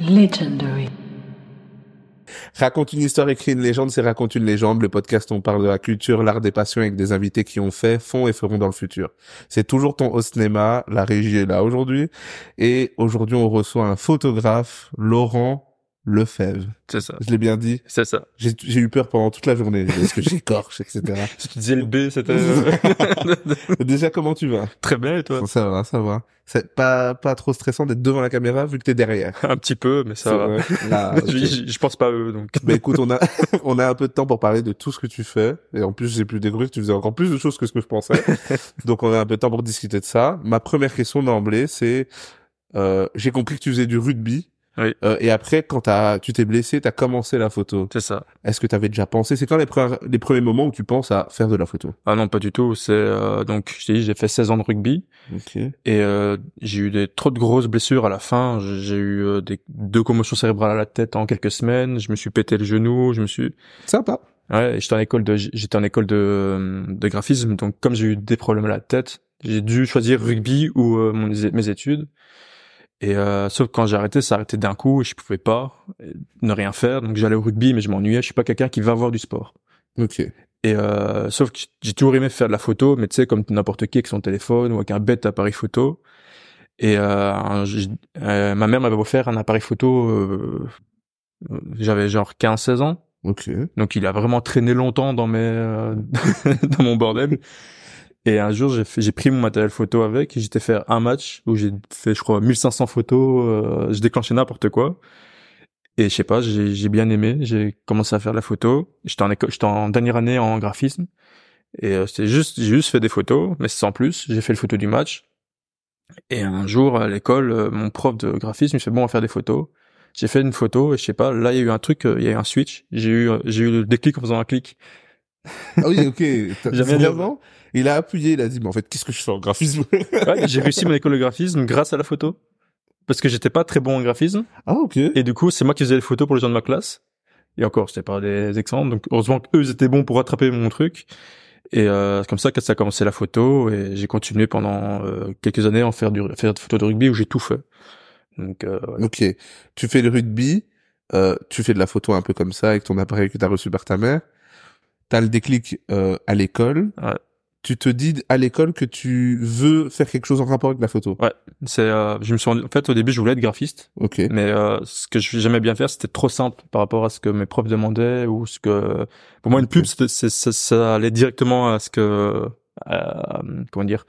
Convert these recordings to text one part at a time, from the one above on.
Legendary. Raconte une histoire, écrit une légende, c'est Raconte une légende. Le podcast, on parle de la culture, l'art des passions avec des invités qui ont fait, font et feront dans le futur. C'est toujours ton au cinéma, la régie est là aujourd'hui. Et aujourd'hui, on reçoit un photographe, Laurent Lefebvre. C'est ça. Je l'ai bien dit. C'est ça. J'ai j'ai eu peur pendant toute la journée. Est-ce que j'écorche, etc. Si tu disais le B, c'était euh, Déjà, comment tu vas? Très bien et toi? Ça va, ça va. C'est pas pas trop stressant d'être devant la caméra vu que t'es derrière. Un petit peu, mais ça va. Je, je- pense pas à eux, donc. Bah écoute, on a on a un peu de temps pour parler de tout ce que tu fais et en plus j'ai pu découvrir que tu faisais encore plus de choses que ce que je pensais. Donc on a un peu de temps pour discuter de ça. Ma première question d'emblée, c'est euh, j'ai compris que tu faisais du rugby. Oui. Euh, et après, quand t'as, tu t'es blessé, t'as commencé la photo. C'est ça. Est-ce que t'avais déjà pensé C'est quand les, pre- les premiers moments où tu penses à faire de la photo? Ah non, pas du tout. C'est euh, donc je t'ai dit, j'ai fait 16 ans de rugby Ok. et euh, j'ai eu des trop de grosses blessures à la fin. J'ai eu euh, des deux commotions cérébrales à la tête en quelques semaines. Je me suis pété le genou. Je me suis Sympa. ouais. J'étais en école de j'étais en école de de graphisme. Donc comme j'ai eu des problèmes à la tête, j'ai dû choisir rugby ou euh, mon, mes études. Et euh, sauf que quand j'ai arrêté, ça a arrêté d'un coup et je pouvais pas euh, ne rien faire. Donc j'allais au rugby, mais je m'ennuyais. Je suis pas quelqu'un qui va voir du sport. Ok. Et euh, sauf que j'ai toujours aimé faire de la photo, mais tu sais comme n'importe qui avec son téléphone ou avec un bête appareil photo. Et euh, un- euh, ma mère m'avait offert un appareil photo. euh, J'avais genre 15-16 ans, Ok. donc il a vraiment traîné longtemps dans mes euh, dans mon bordel. Et un jour j'ai pris mon matériel photo avec et j'étais faire un match où j'ai fait je crois 1500 photos. Euh, je déclenchais n'importe quoi. Et je sais pas, j'ai j'ai bien aimé. J'ai commencé à faire la photo. J'étais en en dernière année en graphisme. Et euh, c'était juste, j'ai juste fait des photos, mais sans plus. J'ai fait le photo du match. Et un jour à l'école, euh, mon prof de graphisme il fait bon, on va faire des photos. J'ai fait une photo et je sais pas, là il y a eu un truc, euh, il y a eu un switch. J'ai eu, euh, j'ai eu le déclic en faisant un clic. Ah oui, ok. Jamais Vraiment Il a appuyé, il a dit, mais en fait, qu'est-ce que je fais en graphisme? Ouais, j'ai réussi mon école de graphisme grâce à la photo. Parce que j'étais pas très bon en graphisme. Ah ok. Et du coup, c'est moi qui faisais les photos pour les gens de ma classe. Et encore, c'était pas des exemples. Donc, heureusement qu'eux, étaient bons pour rattraper mon truc. Et euh, c'est comme ça que ça a commencé la photo. Et j'ai continué pendant euh, quelques années à en faire du faire des photos de rugby où j'ai tout fait. Donc, euh, voilà. Ok. Tu fais le rugby, euh, tu fais de la photo un peu comme ça avec ton appareil que t'as reçu par ta mère. T'as le déclic euh, à l'école. Ouais. Tu te dis à l'école que tu veux faire quelque chose en rapport avec la photo. c'est, euh, je me suis rendu, en fait, au début, je voulais être graphiste. Ok. Mais euh, ce que je j'aimais bien faire, c'était trop simple par rapport à ce que mes profs demandaient ou ce que pour moi une pub, c'est, ça, ça allait directement à ce que euh, comment dire,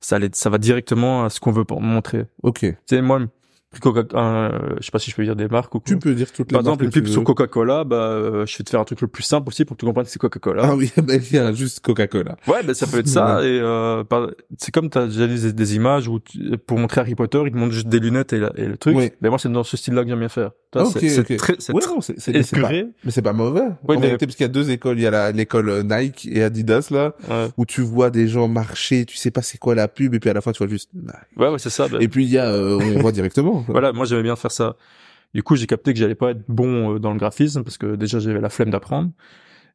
ça allait, ça va directement à ce qu'on veut pour montrer. Ok. Tu sais, moi, plus Coca, euh, je sais pas si je peux dire des marques ou quoi. Tu peux dire toutes les Par exemple, marques une que tu pub veux. sur Coca-Cola, bah, euh, je vais te faire un truc le plus simple possible pour que tu comprennes que c'est Coca-Cola. Ah oui, ben il y a juste Coca-Cola. Ouais, ben ça peut être ça. Et euh, par- c'est comme t'as déjà des, des images où tu- pour montrer Harry Potter, ils te montrent juste des lunettes et, la- et le truc. Oui. Mais moi, c'est dans ce style-là que j'aime bien faire. Toi, Ok, c'est, c'est ok. très, c'est Ouais, mais c'est pas, épuré. mais c'est pas mauvais. Oui, en mais- vérité, parce qu'il y a deux écoles. Il y a l'école euh, Nike et Adidas là, Ouais, où tu vois des gens marcher, tu sais pas c'est quoi la pub, et puis à la fin tu vois juste. Nike. ouais, ouais, c'est ça. ben. Et puis il y a, euh, on voit directement. Voilà, moi j'aimais bien faire ça. Du coup, j'ai capté que j'allais pas être bon euh, dans le graphisme parce que déjà j'avais la flemme d'apprendre.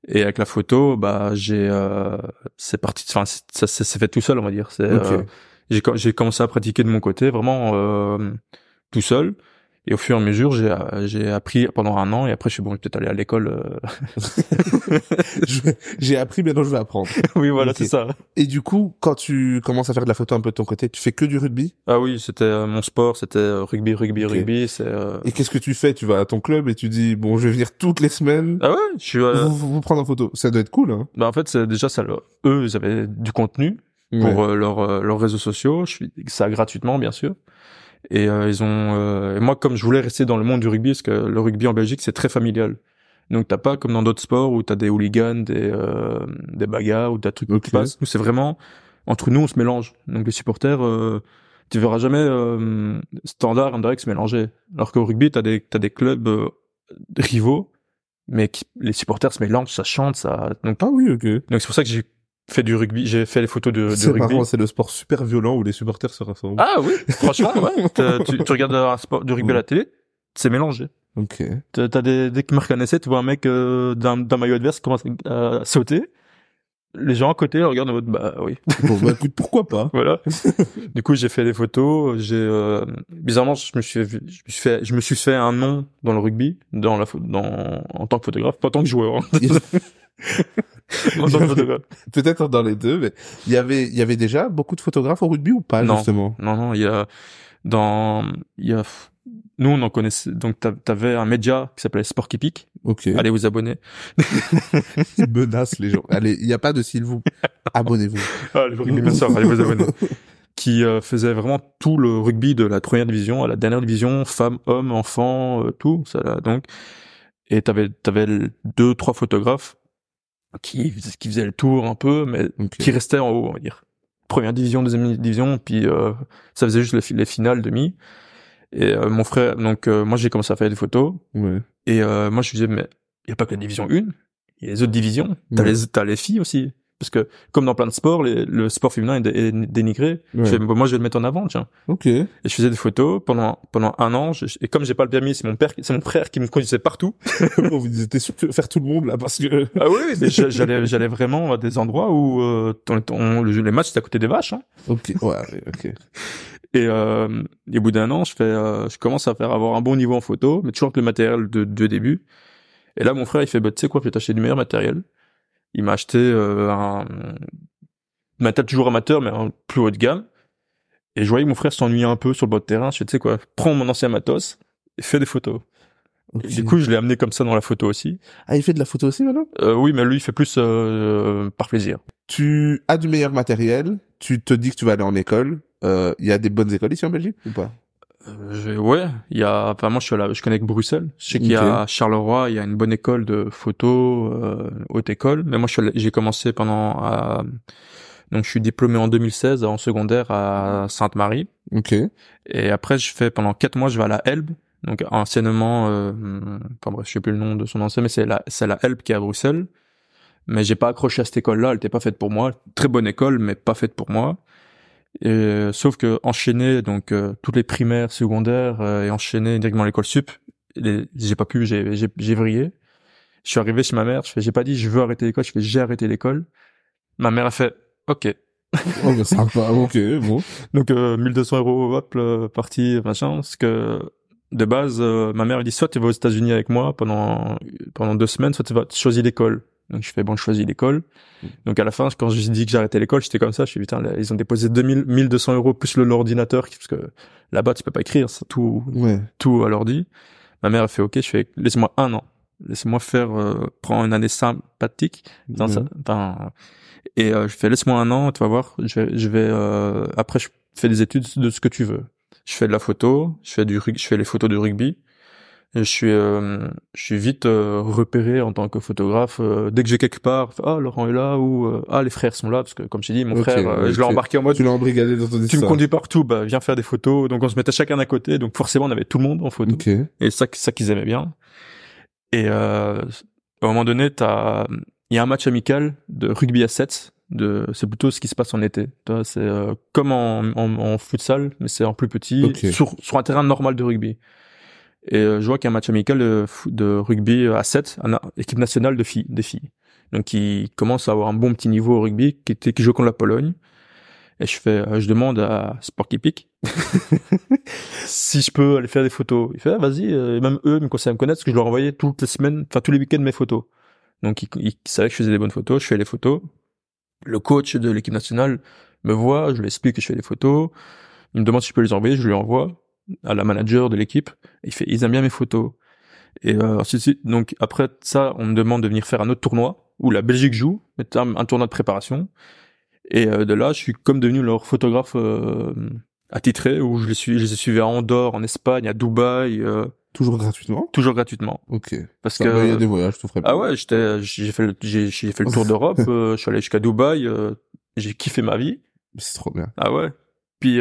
Et avec la photo, bah j'ai, euh, c'est parti. Enfin, c'est- ça s'est fait tout seul, on va dire. C'est, Ok. euh, j'ai commencé à pratiquer de mon côté, vraiment euh, tout seul. Et au fur et à mesure, j'ai euh, j'ai appris pendant un an. Et après, je suis bon, je vais peut-être aller à l'école. euh. J'ai appris, maintenant je vais apprendre. oui, voilà, c'est ça. Et du coup, quand tu commences à faire de la photo un peu de ton côté, tu fais que du rugby? Ah oui, c'était euh, mon sport, c'était euh, rugby, rugby, rugby. C'est. euh, Et qu'est-ce que tu fais? Tu vas à ton club et tu dis bon, je vais venir toutes les semaines. Ah ouais, je suis. euh, Vous, vous, prendre en photo. Ça doit être cool, hein Bah en fait, c'est déjà ça. Eux, ils avaient du contenu. pour leurs leurs réseaux sociaux. Je suis ça gratuitement bien sûr. Et euh, ils ont euh, et moi comme je voulais rester dans le monde du rugby parce que le rugby en Belgique c'est très familial. Donc t'as pas comme dans d'autres sports où t'as des hooligans, des euh, des bagarres ou des trucs Ok. qui passent. Nous c'est vraiment entre nous on se mélange. Donc les supporters euh, tu verras jamais euh, standard Anderlecht se mélanger. Alors qu'au rugby t'as des t'as des clubs euh, rivaux mais qui, les supporters se mélangent, ça chante, ça donc Ah oui, ok. donc c'est pour ça que j'ai fait du rugby, j'ai fait les photos de, de rugby. c'est le sport super violent où les supporters se rassemblent. Ah oui, franchement, ouais. Tu, tu regardes un sport du rugby à la télé, c'est mélangé. Ok. T'as des, dès que marque un essai, tu vois un mec euh, d'un maillot adverse qui commence à sauter. les gens à côté regardent en mode bah oui. Bon, bah, écoute, pourquoi pas? Voilà. du coup, j'ai fait des photos. J'ai euh, bizarrement, je me suis, je me suis fait, je me suis fait un nom dans le rugby, dans la, dans en tant que photographe, pas en tant que joueur. hein. Peut-être dans les deux, mais il y avait, il y avait déjà beaucoup de photographes au rugby ou pas, Non. justement? Non, non, il y a dans, il y a, nous on en connaissait. Donc t'a- t'avais un média qui s'appelait Sport pique. Ok. Allez vous abonner. Ils menacent les gens. Allez, il n'y a pas de s'il vous. Abonnez-vous. Ah, le rugby, bien sûr, allez vous abonner. qui euh, faisait vraiment tout le rugby de la première division à la dernière division, femmes, hommes, enfants, euh, tout ça là, donc. Et t'avais t'avais deux trois photographes qui qui faisaient le tour un peu, mais qui restaient en haut, on va dire. Première division, deuxième division, puis euh, ça faisait juste les, fi- les finales demi. Et euh, mon frère, donc euh, moi j'ai commencé à faire des photos Ouais. et euh, moi je disais mais il y a pas que la division 1, il y a les autres divisions, t'as Ouais. les t'as les filles aussi. Parce que comme dans plein de sports, les- le sport féminin est, dé- est dénigré. Ouais. Je fais, moi, je vais le mettre en avant, tiens. Ok. Et je faisais des photos pendant pendant un an. je- et comme j'ai pas le permis, c'est mon père, c'est mon frère qui me conduisait partout. Bon, vous étiez faire tout le monde là parce que. Ah oui, j'allais j'allais vraiment à des endroits où euh, les matchs c'était à côté des vaches. Hein. Ok. Ouais. ouais, Ok. Et, euh, et au bout d'un an, je fais, euh, je commence à faire avoir un bon niveau en photo, mais toujours avec le matériel de, de début. Et là, mon frère, il fait, bah, tu sais quoi, je vais t'acheter du meilleur matériel. Il m'a acheté euh, un matériel toujours amateur, mais un plus haut de gamme. Et je voyais mon frère s'ennuyait un peu sur le bord de terrain. Je fais, tu sais quoi, prends mon ancien matos et fais des photos. Du coup, je l'ai amené comme ça dans la photo aussi. ah, il fait de la photo aussi maintenant? Euh, oui, mais lui, il fait plus euh, par plaisir. Tu as du meilleur matériel. Tu te dis que tu vas aller en école. Euh, Il y a des bonnes écoles ici en Belgique ou pas? Euh, ouais, il y a, enfin moi je suis là, je connais que Bruxelles. Je sais qu'il y a à Charleroi, il y a une bonne école de photo, euh, haute école. Mais moi j'ai commencé pendant, à- donc je suis diplômé en 2016 en secondaire à Sainte-Marie. Ok. Et après je fais pendant quatre mois je vais à la Elbe, donc anciennement, euh, enfin bref je sais plus le nom de son ancien, mais c'est la c'est la Elbe qui est à Bruxelles. Mais j'ai pas accroché à cette école-là, elle était pas faite pour moi. Très bonne école, mais pas faite pour moi. Et, euh, sauf que enchaîner donc euh, toutes les primaires, secondaires euh, et enchaîner directement l'école sup, j'ai pas pu, j'ai j'ai j'ai vrillé. Je suis arrivé chez ma mère, je fais j'ai pas dit je veux arrêter l'école, je fais j'ai arrêté l'école. Ma mère a fait OK. Oh, bah, sympa. Ok. Bon. Donc euh, 1200 euros hop euh, parti machin parce que de base euh, ma mère elle dit soit tu vas aux États-Unis avec moi pendant pendant deux semaines soit tu vas tu choisis l'école donc je fais bon je choisis l'école. Donc à la fin quand j'ai dit que j'arrêtais l'école j'étais comme ça. Je suis putain là, ils ont déposé 2000 1200 euros plus le l'ordinateur parce que là-bas tu peux pas écrire c'est tout Ouais. tout à l'ordi. Ma mère a fait ok je fais laisse-moi un an. Laisse-moi faire euh, prends une année sympathique. Dans ça et euh, je fais laisse-moi un an tu vas voir. Je vais je vais euh, après je fais des études de ce que tu veux. Je fais de la photo je fais du je fais les photos de rugby et je suis euh, je suis vite euh, repéré en tant que photographe euh, dès que j'ai quelque part ah Laurent est là ou euh, ah les frères sont là parce que comme je t'ai dit mon frère euh, je l'ai embarqué en mode Tu l'as embrigadé dans ton tu me conduis partout bah viens faire des photos donc on se mettait chacun d'un côté donc forcément on avait tout le monde en photo et ça, ça qu'ils aimaient bien. Et euh, à un moment donné, t'as, il y a un match amical de rugby à 7. De, c'est plutôt ce qui se passe en été. C'est euh, comme en, en, en futsal, mais c'est en plus petit, sur, sur un terrain normal de rugby. Et euh, je vois qu'il y a un match amical de, de rugby à 7, un- équipe nationale de filles, des filles. Donc qui commence à avoir un bon petit niveau au rugby, qui, était, qui joue contre la Pologne. Et je fais, euh, je demande à Sport pique si je peux aller faire des photos. Il fait, ah, vas-y, euh, même eux me conseillent à me connaître parce que je leur envoyais toutes les semaines, enfin tous les week-ends mes photos. Donc ils, ils savaient que je faisais des bonnes photos, je fais les photos. Le coach de l'équipe nationale me voit, je lui explique que je fais des photos. Il me demande si je peux les envoyer, je lui envoie à la manager de l'équipe. Il fait, ils aiment bien mes photos. Et euh. Donc après ça, on me demande de venir faire un autre tournoi où la Belgique joue, un, tournoi de préparation. Et euh, de là, je suis comme devenu leur photographe euh, attitré où je les suis, je les ai suivis à Andorre, en Espagne, à Dubaï, euh, Toujours gratuitement? toujours gratuitement. Ok. Parce Ça, que il y a des voyages, je te ferai pas. ah ouais, j'étais, j'ai fait, le, j'ai, j'ai fait le tour d'Europe, euh, je suis allé jusqu'à Dubaï, euh, j'ai kiffé ma vie. C'est trop bien. Ah ouais. Puis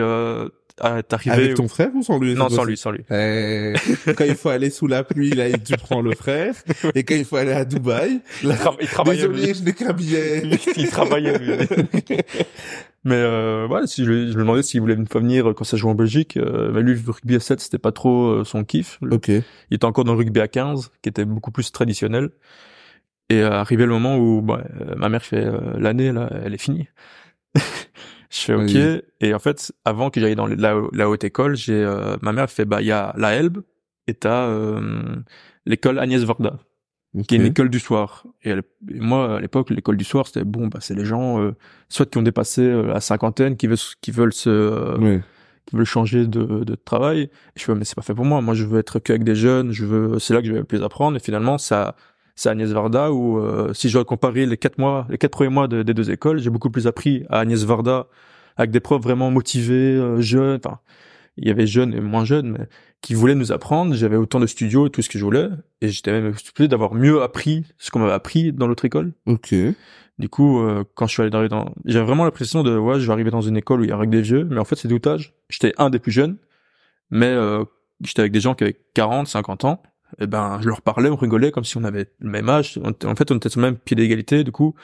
euh, ah, t'arrivais Avec ton frère ou sans lui? Non sans lui, sans lui. Eh, quand il faut aller sous la pluie, là, tu prends le frère. Et quand il faut aller à Dubaï, là, Il, tra- il désolé, lui. je n'ai qu'un billet. il travaillait. lui. Mais euh, ouais, si je, lui- je lui demandais s'il voulait pas venir quand ça jouait en Belgique. Euh, mais lui, le rugby à 7, c'était pas trop euh, son kiff. ok. Il était encore dans le rugby à 15, qui était beaucoup plus traditionnel. Et euh, arrivé le moment où bah, euh, ma mère fait euh, l'année là, elle est finie. je fais ok. Oui. Et en fait, avant que j'aille dans la, la haute école, j'ai euh, ma mère fait bah il y a la Elbe et t'as euh, l'école Agnès Varda qui est une école du soir. Et, elle- et moi, à l'époque, l'école du soir, c'était bon, bah, c'est les gens, euh, soit qui ont dépassé euh, la cinquantaine, qui veulent, qui veulent se, euh, Oui. qui veulent changer de, de travail. Et je fais, mais c'est pas fait pour moi. Moi, je veux être qu'avec des jeunes. Je veux, c'est là que je vais le plus apprendre. Et finalement, ça, c'est Agnès Varda où, euh, si je dois comparer les quatre mois, les quatre premiers mois de- des deux écoles, j'ai beaucoup plus appris à Agnès Varda avec des profs vraiment motivés, euh, jeunes. Enfin, il y avait jeunes et moins jeunes, mais qui voulaient nous apprendre. J'avais autant de studios et tout ce que je voulais. Et j'étais même stupide d'avoir mieux appris ce qu'on m'avait appris dans l'autre école. Ok. Du coup, euh, quand je suis allé dans, dans j'avais vraiment l'impression de, ouais, je vais arriver dans une école où il y a avec des vieux, mais en fait, c'est doutage. J'étais un des plus jeunes, mais euh, j'étais avec des gens qui avaient 40, 50 ans. Et ben, je leur parlais, on rigolait comme si on avait le même âge. En fait, on était sur le même pied d'égalité. Du coup,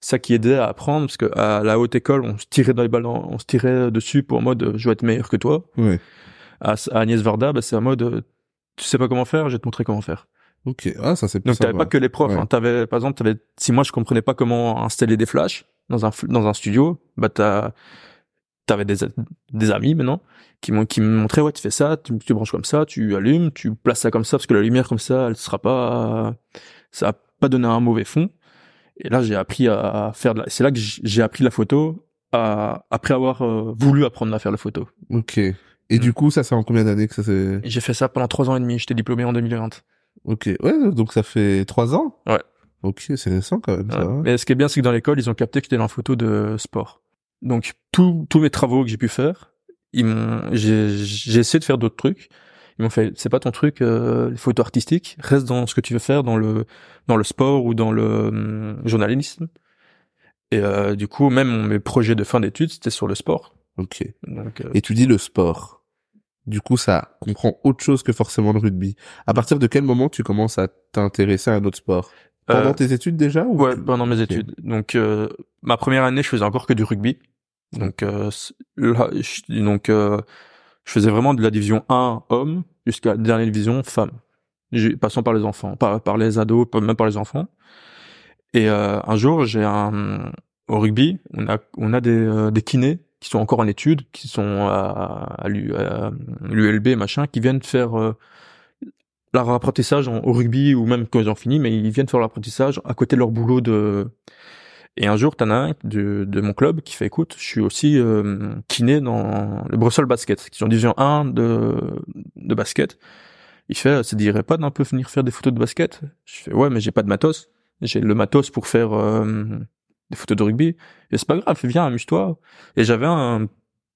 ça qui aidait à apprendre, parce que à la haute école, on se tirait dans les ballons, on se tirait dessus pour en mode, je vais être meilleur que toi. Ouais. À, à Agnès Varda, bah, c'est en mode, euh, tu sais pas comment faire, je vais te montrer comment faire. Ok. Ah, ça c'est Donc t'avais pas que les profs. Ouais. Hein. T'avais, par exemple, t'avais, si moi je comprenais pas comment installer des flashs dans un dans un studio, bah t'as, t'avais des des amis maintenant qui m'ont qui me montraient ouais tu fais ça, tu, tu branches comme ça, tu allumes, tu places ça comme ça parce que la lumière comme ça, elle sera pas, ça va pas donner un mauvais fond. Et là j'ai appris à faire. De la... C'est là que j'ai appris la photo à, après avoir euh, voulu apprendre à faire la photo. Ok. Et du coup, ça c'est en combien d'années que ça c'est Et j'ai fait ça pendant trois ans et demi. J'étais diplômé en 2020. Ok. Ouais, donc ça fait trois ans. Ouais. Ok, c'est récent quand même. Ça Ouais. va. Mais ce qui est bien, c'est que dans l'école, ils ont capté que j'étais dans la photo de sport. Donc, tous tous mes travaux que j'ai pu faire, ils m'ont, j'ai, j'ai essayé de faire d'autres trucs. Ils m'ont fait, c'est pas ton truc, euh, les photos artistiques. Reste dans ce que tu veux faire, dans le, dans le sport ou dans le hum, journalisme. Et euh, du coup, même mes projets de fin d'études, c'était sur le sport. Ok. Donc, euh, Et tu dis le sport. Du coup, ça comprend autre chose que forcément le rugby. À partir de quel moment tu commences à t'intéresser à un autre sport? Pendant euh, tes études déjà ou Ouais, tu- pendant mes études. Donc euh, ma première année, je faisais encore que du rugby. Donc euh, là, je, donc euh, je faisais vraiment de la division 1 hommes jusqu'à la dernière division femmes. J'ai- Passant par les enfants, par, par les ados, même par les enfants. Et euh, un jour, j'ai un au rugby, on a on a des euh, des kinés qui sont encore en études, qui sont à, à l'U- à l'ULB machin, qui viennent faire euh, leur apprentissage en- au rugby ou même quand ils ont fini, mais ils viennent faire l'apprentissage à côté de leur boulot de. Et un jour, t'en as un de, de mon club qui fait écoute, je suis aussi euh, kiné dans le Brussels Basket, qui sont division 1 de, de basket. Il fait, ça te dirait pas d'un peu venir faire des photos de basket? Je fais ouais, mais j'ai pas de matos. J'ai le matos pour faire euh, des photos de rugby. Et c'est pas grave, viens, amuse-toi. Et j'avais un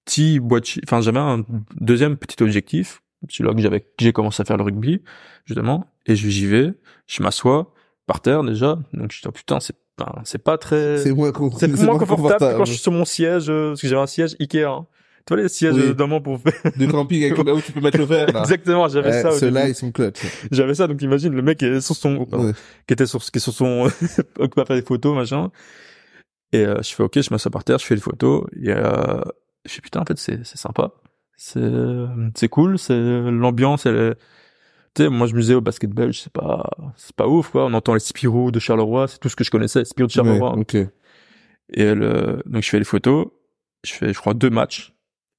petit boîtier, enfin j'avais un deuxième petit objectif, celui-là que j'avais, j'ai commencé à faire le rugby, justement. Et j'y vais, je m'assois par terre déjà. Donc je dis oh, putain, c'est pas, c'est pas très, C'est moins, con- c'est moins confortable quand je suis sur mon siège, euh, parce que j'avais un siège Ikea. Hein. Tu vois les sièges Oui. euh, moment pour faire. De camping avec là où tu peux mettre le verre. Là. Exactement, j'avais Ouais, ça. Ceux-là, ils sont clutch. J'avais ça, donc imagine le mec qui est sur son, Ouais. qui était sur, qui est sur son, occupé à faire des photos, machin. Et euh, je fais ok, je m'assois par terre, je fais des photos. Et euh, je fais putain, en fait, c'est c'est sympa, c'est c'est cool, c'est l'ambiance, elle est. Tu sais, moi je me disais au basket belge, c'est pas c'est pas ouf quoi. On entend les Spirou de Charleroi, c'est tout ce que je connaissais, Spirou de Charleroi. Ouais, ok. Et le, donc je fais les photos, je fais je crois deux matchs.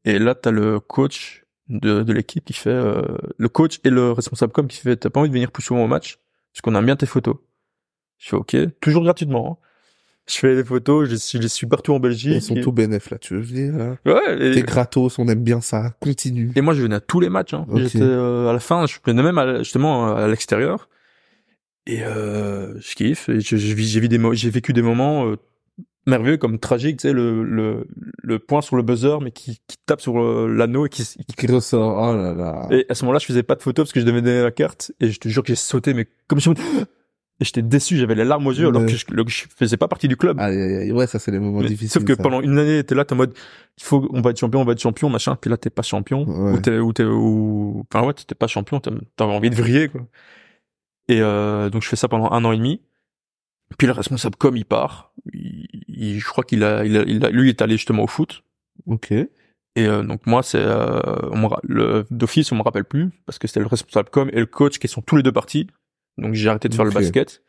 Et là t'as le coach de, de l'équipe qui fait euh, le coach et le responsable com qui fait t'as pas envie de venir plus souvent au match parce qu'on aime bien tes photos. Je fais ok, toujours gratuitement. hein. Je fais des photos, je, les suis- je les suis partout en Belgique. Ils sont et- tout bénefs là, tu veux venir là Ouais. T'es Et, gratos, on aime bien ça. Continue. et moi je venais à tous les matchs. Hein. J'étais euh, à la fin, je venais même à- justement à l'extérieur. Et euh, je kiffe. Et je- je vis- j'ai des vécu des moments euh, merveilleux comme tragique, tu sais le le le point sur le buzzer mais qui qui tape sur euh, l'anneau et qui, qui- Qui ressort. Oh là là. et à ce moment-là je faisais pas de photos parce que je devais donner la carte et je te jure que j'ai sauté mais comme je et j'étais déçu, j'avais les larmes aux yeux alors que je, le- je faisais pas partie du club. Aïe. Ouais, ça c'est les moments Mais difficiles. Sauf que ça. pendant une année, t'es là, t'es en mode, il faut, on va être champion, on va être champion, machin. Puis là, t'es pas champion. Ouais. Ou t'es, ou t'es, ou, enfin ouais, t'es pas champion, t'avais envie de vriller, quoi. Et euh, donc je fais ça pendant un an et demi. Puis le responsable com, il part. Il, il- je crois qu'il a, il a, il a- lui est allé justement au foot. Ok. Et euh, donc moi, c'est, euh, d'office, on me rappelle plus parce que c'était le responsable com et le coach qui sont tous les deux partis. Donc j'ai arrêté de faire le basket.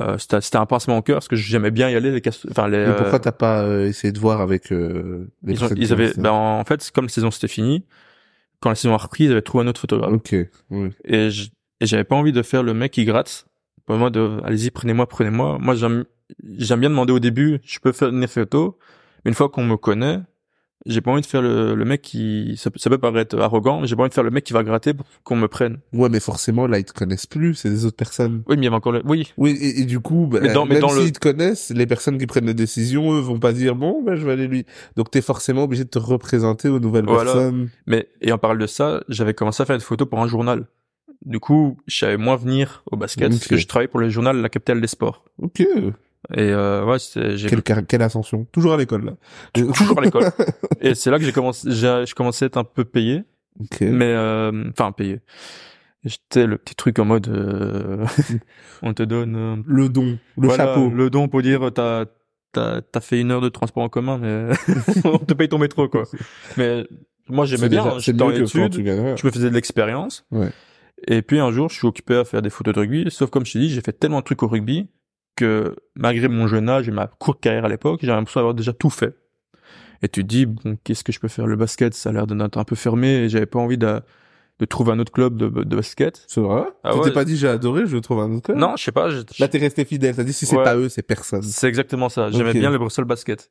Euh, c'était c'était un pincement au cœur parce que j'aimais bien y aller les enfin les Mais pourquoi euh, t'as pas euh, essayé de voir avec euh, les ils, ont- ils avaient ben en fait comme la saison c'était fini quand la saison a repris ils avaient trouvé un autre photographe Ok. Oui. et j'avais pas envie de faire le mec qui gratte pour moi de allez-y prenez-moi prenez-moi moi j'aime j'aime bien demander au début je peux faire une photo mais une fois qu'on me connaît j'ai pas envie de faire le, le mec qui ça, peut- ça peut paraître arrogant mais j'ai pas envie de faire le mec qui va gratter pour qu'on me prenne Ouais, mais forcément là ils te connaissent plus, c'est des autres personnes. oui mais il y avait encore le oui Oui, et, et du coup, bah, Mais dans- mais même s'ils le- te connaissent, les personnes qui prennent les décisions, eux, vont pas dire bon, ben je vais aller lui. Donc t'es forcément obligé de te représenter aux nouvelles Voilà. personnes. Mais et en parle de ça, j'avais commencé à faire des photos pour un journal. Du coup, je savais moins venir au basket parce Ok. que je travaillais pour le journal La Capitale des Sports. Ok. Et euh, ouais, j'ai Quelle, quelle ascension. Toujours à l'école là. toujours à l'école. et c'est là que j'ai commencé, j'ai, je commençais à être un peu payé, Ok. mais euh, enfin payé. J'étais le petit truc en mode, euh, on te donne euh, Le don, le voilà, chapeau. le don pour dire t'as t'as t'as fait une heure de transport en commun, mais on te paye ton métro quoi. Mais moi j'aimais bien, hein, j'étais en études, je me faisais de l'expérience. Ouais. Et puis un jour, je suis occupé à faire des photos de rugby. Sauf comme je t'ai dit, j'ai fait tellement de trucs au rugby que malgré mon jeune âge et ma courte carrière à l'époque, j'ai l'impression d'avoir déjà tout fait. Et tu te dis, bon, qu'est-ce que je peux faire? Le basket, ça a l'air d'être un peu fermé et j'avais pas envie de, de trouver un autre club de, de basket. C'est vrai? Ah tu ouais. t'es pas dit j'ai adoré, je trouve un autre club? Non, je sais pas. je- Là t'es resté fidèle. T'as dit si c'est Ouais. pas eux, c'est personne. c'est exactement ça. J'aimais bien le Bruxelles basket.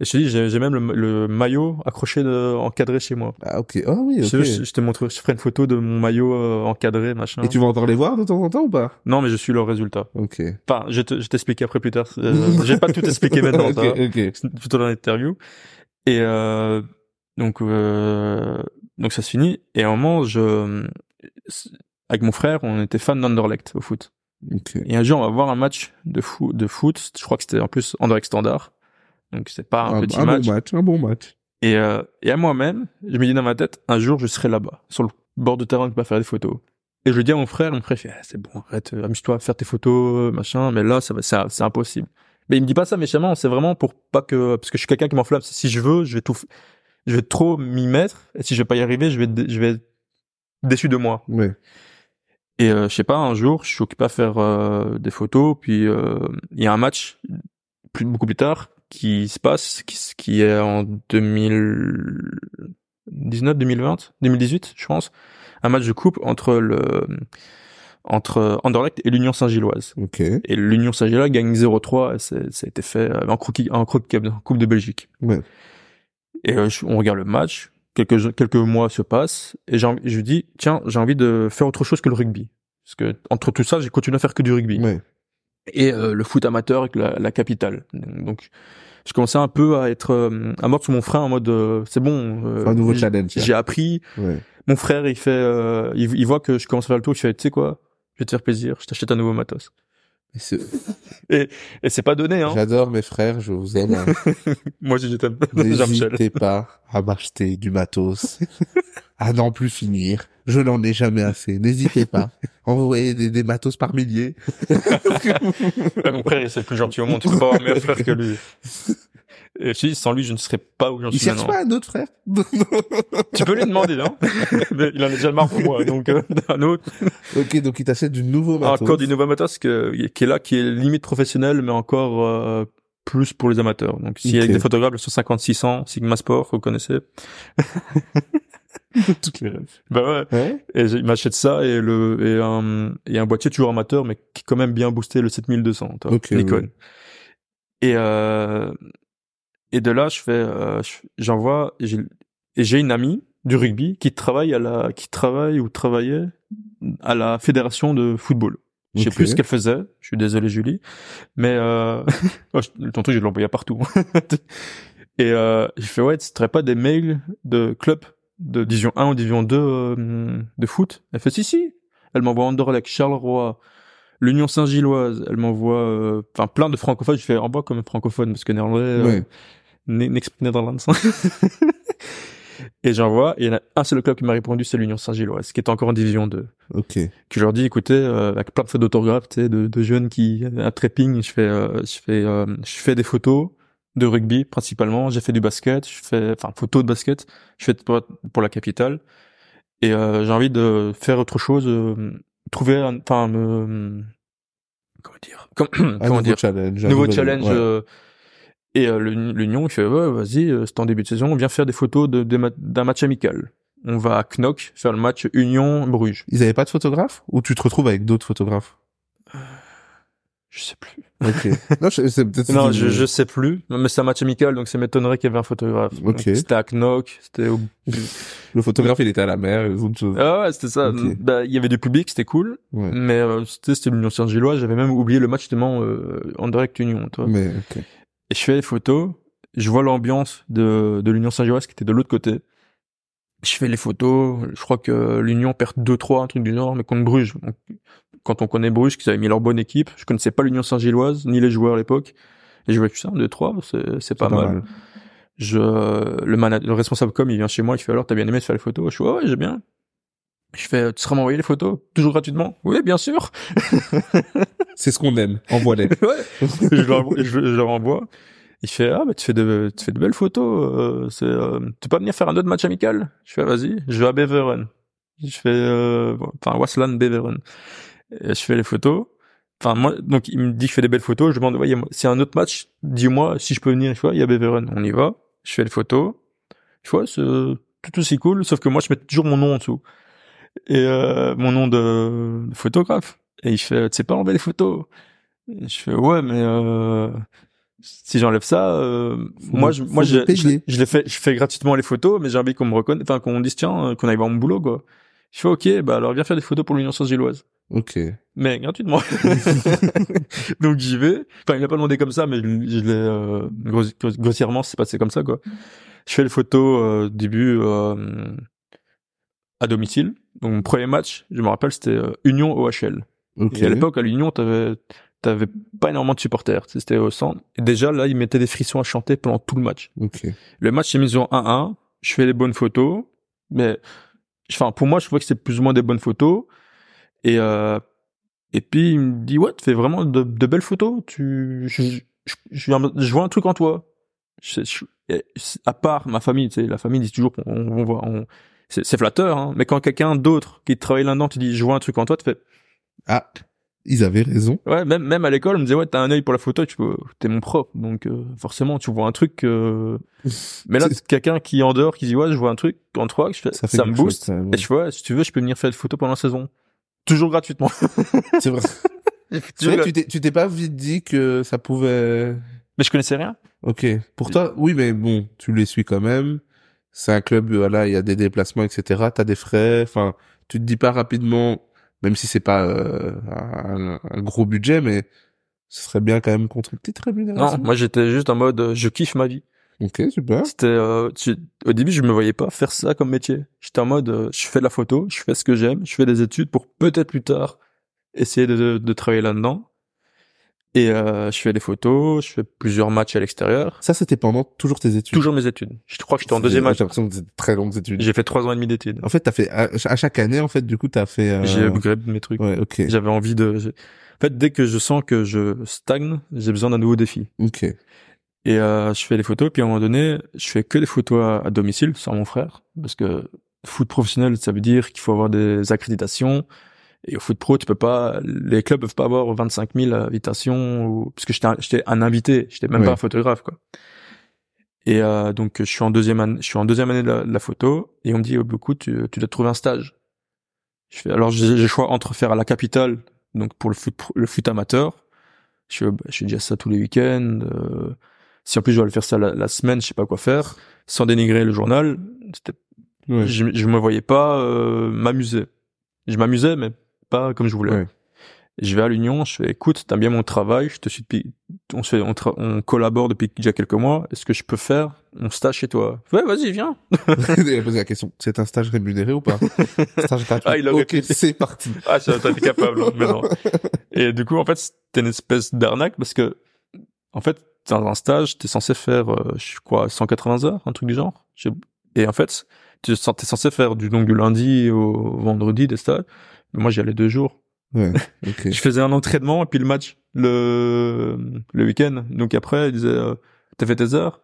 Et je te dis, j'ai même le, le maillot accroché de, encadré chez moi. Ah ok. Ah oui, ok. Je, je- je te montre, je ferai une photo de mon maillot euh, encadré, machin. Et tu vas encore les voir de temps en temps ou pas? Non, mais je suis le résultat. Ok. Enfin, je te- je t'explique après plus tard. Euh, J'ai pas tout expliqué maintenant. ok, ok. C'est plutôt dans l'interview. Et euh, donc euh, donc ça se finit. Et à un moment, je avec mon frère, on était fan d'Anderlecht au foot. Ok. Et un jour, on va voir un match de foot. De foot. Je crois que c'était en plus Anderlecht Standard. Donc c'est pas un, Un, petit un match. bon match, un bon match. Et, euh, et à moi-même, je me dis dans ma tête, un jour, je serai là-bas, sur le bord de terrain, pour faire des photos. Et je dis à mon frère, mon frère fait, Ah, c'est bon, arrête, euh, amuse-toi à faire tes photos, machin, mais là, ça va, c'est, impossible. Mais il me dit pas ça méchamment, c'est vraiment pour pas que, parce que je suis quelqu'un qui m'enflamme. Si je veux, je vais tout, je vais trop m'y mettre, et si je vais pas y arriver, je vais, je vais être déçu de moi. Ouais. Et euh, je sais pas, un jour, je suis occupé à faire euh, des photos, puis euh, il y a un match plus beaucoup plus tard qui se passe, qui, qui est en 2019, 2020, 2018, je pense, un match de coupe entre le entre Anderlecht et l'Union Saint-Gilloise. Ok. Et l'Union Saint-Gilloise gagne 0-3, et c'est- ça a été fait euh, en, croquis, en croquis- Coupe de Belgique. Ouais. Et euh, on regarde le match, quelques quelques mois se passent, et je lui dis tiens j'ai envie de faire autre chose que le rugby, parce que entre tout ça j'ai continué à faire que du rugby Ouais. Et euh, le foot amateur avec la, la capitale. Donc je commençais un peu à être euh, à mordre sur mon frein en mode euh, c'est bon. euh, un nouveau challenge. là. J'ai appris. Ouais. Mon frère il fait, euh, il, il voit que je commence à faire le tour, il fait tu sais quoi, je vais te faire plaisir, je t'achète un nouveau matos. Et c'est- pas donné hein. J'adore mes frères, je vous aime. hein. Moi je t'aime. N'hésitez pas à m'acheter du matos, à n'en plus finir. Je n'en ai jamais assez. N'hésitez pas. Envoyez des, des matos par milliers. Mon frère, c'est le plus gentil au monde. Tu peux pas avoir meilleur frère que lui. Et je dis, sans lui, je ne serais pas où j'en Il suis cherche maintenant. pas un autre frère Tu peux lui demander, non Mais il en a déjà marre pour moi, donc euh, un autre. Ok, donc il t'achète du nouveau matos. Encore du nouveau matos que, qui est là, qui est limite professionnel, mais encore euh, plus pour les amateurs. Donc, s'il y a des photographes sur 5600, Sigma Sport, vous connaissez. Toutes les rêves. Bah ouais. Ouais. Et il m'achète ça et le et un et un boîtier toujours amateur, mais qui est quand même bien boosté le 7200. toi, Ok, Nikon. ouais. Et euh, et de là, je fais, euh, je- j'envoie et j'ai une amie du rugby qui travaille à la qui travaille ou travaillait à la fédération de football. Je sais plus ce qu'elle faisait. Je suis désolé Julie, mais euh... ton truc je l'envoyais partout. Et euh, je fais ouais, tu pas des mails de clubs de division 1 ou division 2 euh, de foot? Elle fait si si. Elle m'envoie Anderlecht, Charleroi, l'Union Saint-Gilloise. Elle m'envoie euh, enfin plein de francophones. Je fais envoie comme francophone parce que néerlandais, euh, Ouais. ni- niks Nederlands. et j'envoie et il y en a un seul club qui m'a répondu, c'est l'Union Saint-Gilloise, qui est encore en division 2 Ok. que je leur dis écoutez euh, avec plein de fautes d'autographes tu sais de, de jeunes qui à trapping je fais euh, je fais euh, je fais des photos de rugby principalement j'ai fait du basket je fais enfin photos de basket je fais pour, pour la capitale et euh, j'ai envie de faire autre chose euh, trouver un- enfin me comment dire, comment nouveau dire, challenge. nouveau challenge. ouais. Euh, et euh, l'Union, il fait, ouais, vas-y, euh, c'est en début de saison, viens faire des photos de- de d'un match amical. On va à Knock faire le match Union-Bruges. Ils avaient pas de photographe ou tu te retrouves avec d'autres photographes? Je sais plus. Ok. non, je- c'est peut-être. Non, je, je sais plus. Mais c'est un match amical, donc ça m'étonnerait qu'il y avait un photographe. Ok. Donc, C'était à Knock, c'était au... Le photographe, il était à la mer, et autre chose. Ah ouais, c'était ça. Ok. Bah, il y avait du public, c'était cool. Ouais. Mais euh, c'était c'était l'Union Saint-Gilloise, j'avais même oublié le match justement euh, en direct Union, toi. Mais, ok. Et je fais les photos, je vois l'ambiance de, de l'Union Saint-Gilloise qui était de l'autre côté. Je fais les photos, je crois que l'Union perd 2-3, un truc du genre, mais contre Bruges. Donc, quand on connaît Bruges, qu'ils avaient mis leur bonne équipe, je connaissais pas l'Union Saint-Gilloise, ni les joueurs à l'époque. Et je vois putain, 2-3, c'est, c'est pas, mal. Je, le, le responsable com, il vient chez moi, il fait alors, t'as bien aimé de faire les photos? Je fais, ouais, ouais, j'ai bien. Je fais, tu seras m'envoyer les photos? Toujours gratuitement? Oui, bien sûr. C'est ce qu'on aime. Envoie-les. ouais. je, leur, envoie- je, je leur envoie. Il fait ah bah tu fais de tu fais de belles photos. Euh, c'est euh, tu peux pas venir faire un autre match amical? Je fais vas-y. Je vais à Beveren. Je fais euh, enfin Waslan Beveren. Et je fais les photos. Enfin moi donc il me dit que je fais des belles photos. Je demande ouais, c'est un autre match? Dis-moi si je peux venir. Je vois il y a Beveren. On y va. Je fais les photos. Je vois c'est tout aussi cool. Sauf que moi je mets toujours mon nom en dessous et euh, mon nom de, de photographe. Et il fait tu sais pas enlever les photos. Et je fais ouais mais euh, si j'enlève ça, euh, moi je, moi je, je, je les fais, je fais gratuitement les photos, mais j'ai envie qu'on me reconnaisse, enfin qu'on dise tiens, euh, qu'on aille voir mon boulot quoi. Je fais ok, bah alors viens faire des photos pour l'Union Saint-Gilloise, Ok. mais gratuitement. Donc j'y vais. Enfin il m'a pas demandé comme ça, mais je, l'ai euh, gros- gros- grossièrement c'est passé comme ça quoi. Je fais les photos euh, début euh, à domicile. Donc mon premier match, je me rappelle, c'était euh, Union OHL. Ok. Et à l'époque, à l'Union, t'avais, t'avais pas énormément de supporters. C'était au centre. Et déjà, là, ils mettaient des frissons à chanter pendant tout le match. Ok. Le match est mis en 1-1. Je fais les bonnes photos. Mais, enfin, pour moi, je vois que c'est plus ou moins des bonnes photos. Et, euh, et puis, il me dit, ouais, tu fais vraiment de, de belles photos. Tu, je, je, je, je vois un truc en toi. Je- je- et à part ma famille, tu sais, la famille dit toujours, on, on on, c'est, c'est flatteur, hein. Mais quand quelqu'un d'autre qui travaille là-dedans te dit, je vois un truc en toi, tu fais, Ah, ils avaient raison. Ouais, même même à l'école, on me disait ouais, t'as un œil pour la photo, tu peux, t'es mon prof, donc euh, forcément tu vois un truc. euh, Mais là, C'est- quelqu'un qui est en dehors, qui dit ouais, je vois un truc en toi, je fais, Ça ça, me chose, booste. ça, ouais. Et je ouais, si tu veux, je peux venir faire des photos pendant la saison, toujours gratuitement. C'est vrai. Vrai tu t'es, tu t'es pas vite dit que ça pouvait. Mais je connaissais rien. Ok. Pour toi, oui, mais bon, tu les suis quand même. C'est un club, voilà, il y a des déplacements, etc. T'as des frais. Enfin, tu te dis pas rapidement, même si c'est pas euh, un, un gros budget, mais ce serait bien quand même contre une petite Non, moi j'étais juste en mode, euh, je kiffe ma vie. Ok, super. C'était, euh, tu- au début, je me voyais pas faire ça comme métier. J'étais en mode, euh, je fais de la photo, je fais ce que j'aime, je fais des études pour peut-être plus tard essayer de, de, de travailler là-dedans. Et euh, je fais des photos, je fais plusieurs matchs à l'extérieur. Ça, c'était pendant toujours tes études. Toujours mes études. Je crois que j'étais en deuxième J'ai match. l'impression que c'était très longues études. J'ai fait trois ans et demi d'études. En fait, t'as fait à, chaque année, en fait, du coup, t'as fait. euh, J'ai upgrade mes trucs. Ouais, ok, J'avais envie de. j'ai- En fait, dès que je sens que je stagne, j'ai besoin d'un nouveau défi. ok. Et euh, je fais des photos, puis à un moment donné, je fais que des photos à, à domicile sans mon frère, parce que foot professionnel, ça veut dire qu'il faut avoir des accréditations. Et au foot pro, tu peux pas, les clubs peuvent pas avoir 25 000 invitations, ou, parce que j'étais un, j'étais un invité, j'étais même pas un photographe, quoi. Et euh, donc je suis en deuxième année, je suis en deuxième année de la, de la photo, et on me dit, oh, beaucoup, tu, tu dois trouver un stage. Je fais, alors j'ai j'ai choix entre faire à la capitale, donc pour le foot, le foot amateur. Je fais, bah, je fais déjà ça tous les week-ends. euh, si en plus je dois le faire ça la, la semaine, je sais pas quoi faire. Sans dénigrer le journal, c'était, je, je me voyais pas euh, m'amuser. Je m'amusais, mais pas comme je voulais. Je vais à l'Union, je fais, écoute, t'aimes bien mon travail, je te suis depuis, on se fait, on, tra- on collabore depuis déjà quelques mois. Est-ce que je peux faire mon stage chez toi? Ouais, vas-y, viens. Il a posé la question. C'est un stage rémunéré ou pas? Stage gratuit. Ah, il aurait ok, c'est parti. Ah, ça, t'as été capable, mais non. Et du coup, en fait, c'était une espèce d'arnaque parce que, en fait, dans un stage, t'es censé faire, euh, je crois, 180 heures, un truc du genre? Et en fait, tu es t'es censé faire du, donc, du lundi au vendredi des stages. Mais moi, j'y allais deux jours. Ouais. Ok. Je faisais un entraînement et puis le match le, le week-end. Donc après, il disait, euh, t'as fait tes heures?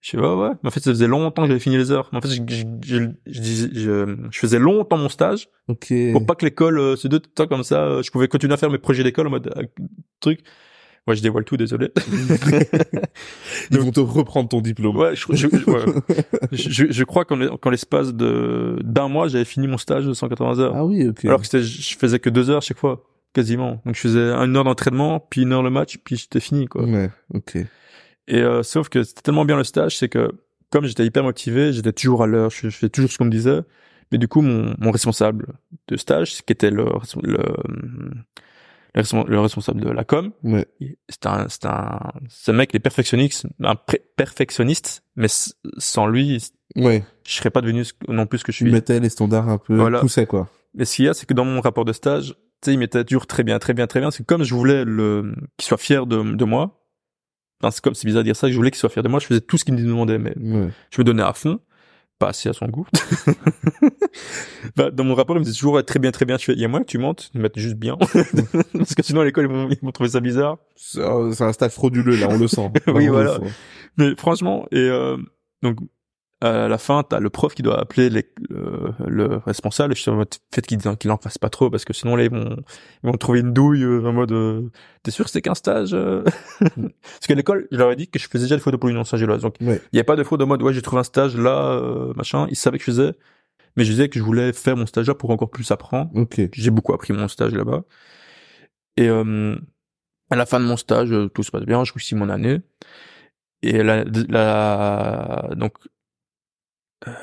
Je sais ouais, ouais. Mais en fait, ça faisait longtemps que j'avais fini les heures. Mais en fait, je, je, je, je disais- je, je faisais longtemps mon stage Ok. pour pas que l'école, euh, ces deux comme ça, euh, je pouvais continuer à faire mes projets d'école en mode, euh, truc. Moi, je dévoile tout, désolé. Ils vont te reprendre ton diplôme. Ouais, je, je, ouais. je, je crois qu'en qu'en l'espace de d'un mois, j'avais fini mon stage de 180 heures. Ah oui, ok. Alors que c'était, je faisais que deux heures chaque fois, quasiment. Donc je faisais une heure d'entraînement, puis une heure le match, puis j'étais fini, quoi. Ouais, ok. Et euh, sauf que c'était tellement bien le stage, c'est que comme j'étais hyper motivé, j'étais toujours à l'heure, je, je faisais toujours ce qu'on me disait. Mais du coup, mon, mon responsable de stage, qui était le, le, le, respon- le responsable de la com, Ouais. c'est un, c'est un, ce mec, il est perfectionniste, un perfectionniste, mais sans lui, Ouais. je serais pas devenu non plus ce que je suis. mettais les standards un peu Voilà. poussés, quoi. Mais ce qu'il y a, c'est que dans mon rapport de stage, tu sais, il m'était toujours très bien, très bien, très bien. C'est comme je voulais le, qu'il soit fier de, de moi. Enfin, c'est comme, c'est bizarre de dire ça, je voulais qu'il soit fier de moi. Je faisais tout ce qu'il me demandait, mais Ouais. je me donnais à fond. Pas assez à son goût. bah, dans mon rapport, il me disait toujours très bien, très bien. Tu fais, il y a moyen que tu montes, ils me mettent juste bien. Parce que sinon, à l'école, ils vont, ils vont trouver ça bizarre. C'est un stade frauduleux, là, on le sent. Oui, voilà. Mais franchement, et euh, donc à la fin, t'as le prof qui doit appeler les- le, le responsable. Je suis en mode, faites qu'il qu'il en fasse pas trop, parce que sinon là ils vont ils vont trouver une douille euh, en mode, euh, t'es sûr que c'est qu'un stage euh? Parce qu'à l'école, je leur ai dit que je faisais déjà des photos pour l'Union Saint-Gilloise. Donc il y a pas de faute en mode, ouais, j'ai trouvé un stage là, euh, machin. Ils savaient que je faisais, mais je disais que je voulais faire mon stage là pour encore plus apprendre. Ok. J'ai beaucoup appris mon stage là-bas. Et euh, à la fin de mon stage, euh, tout se passe bien, je réussis mon année. Et la, la donc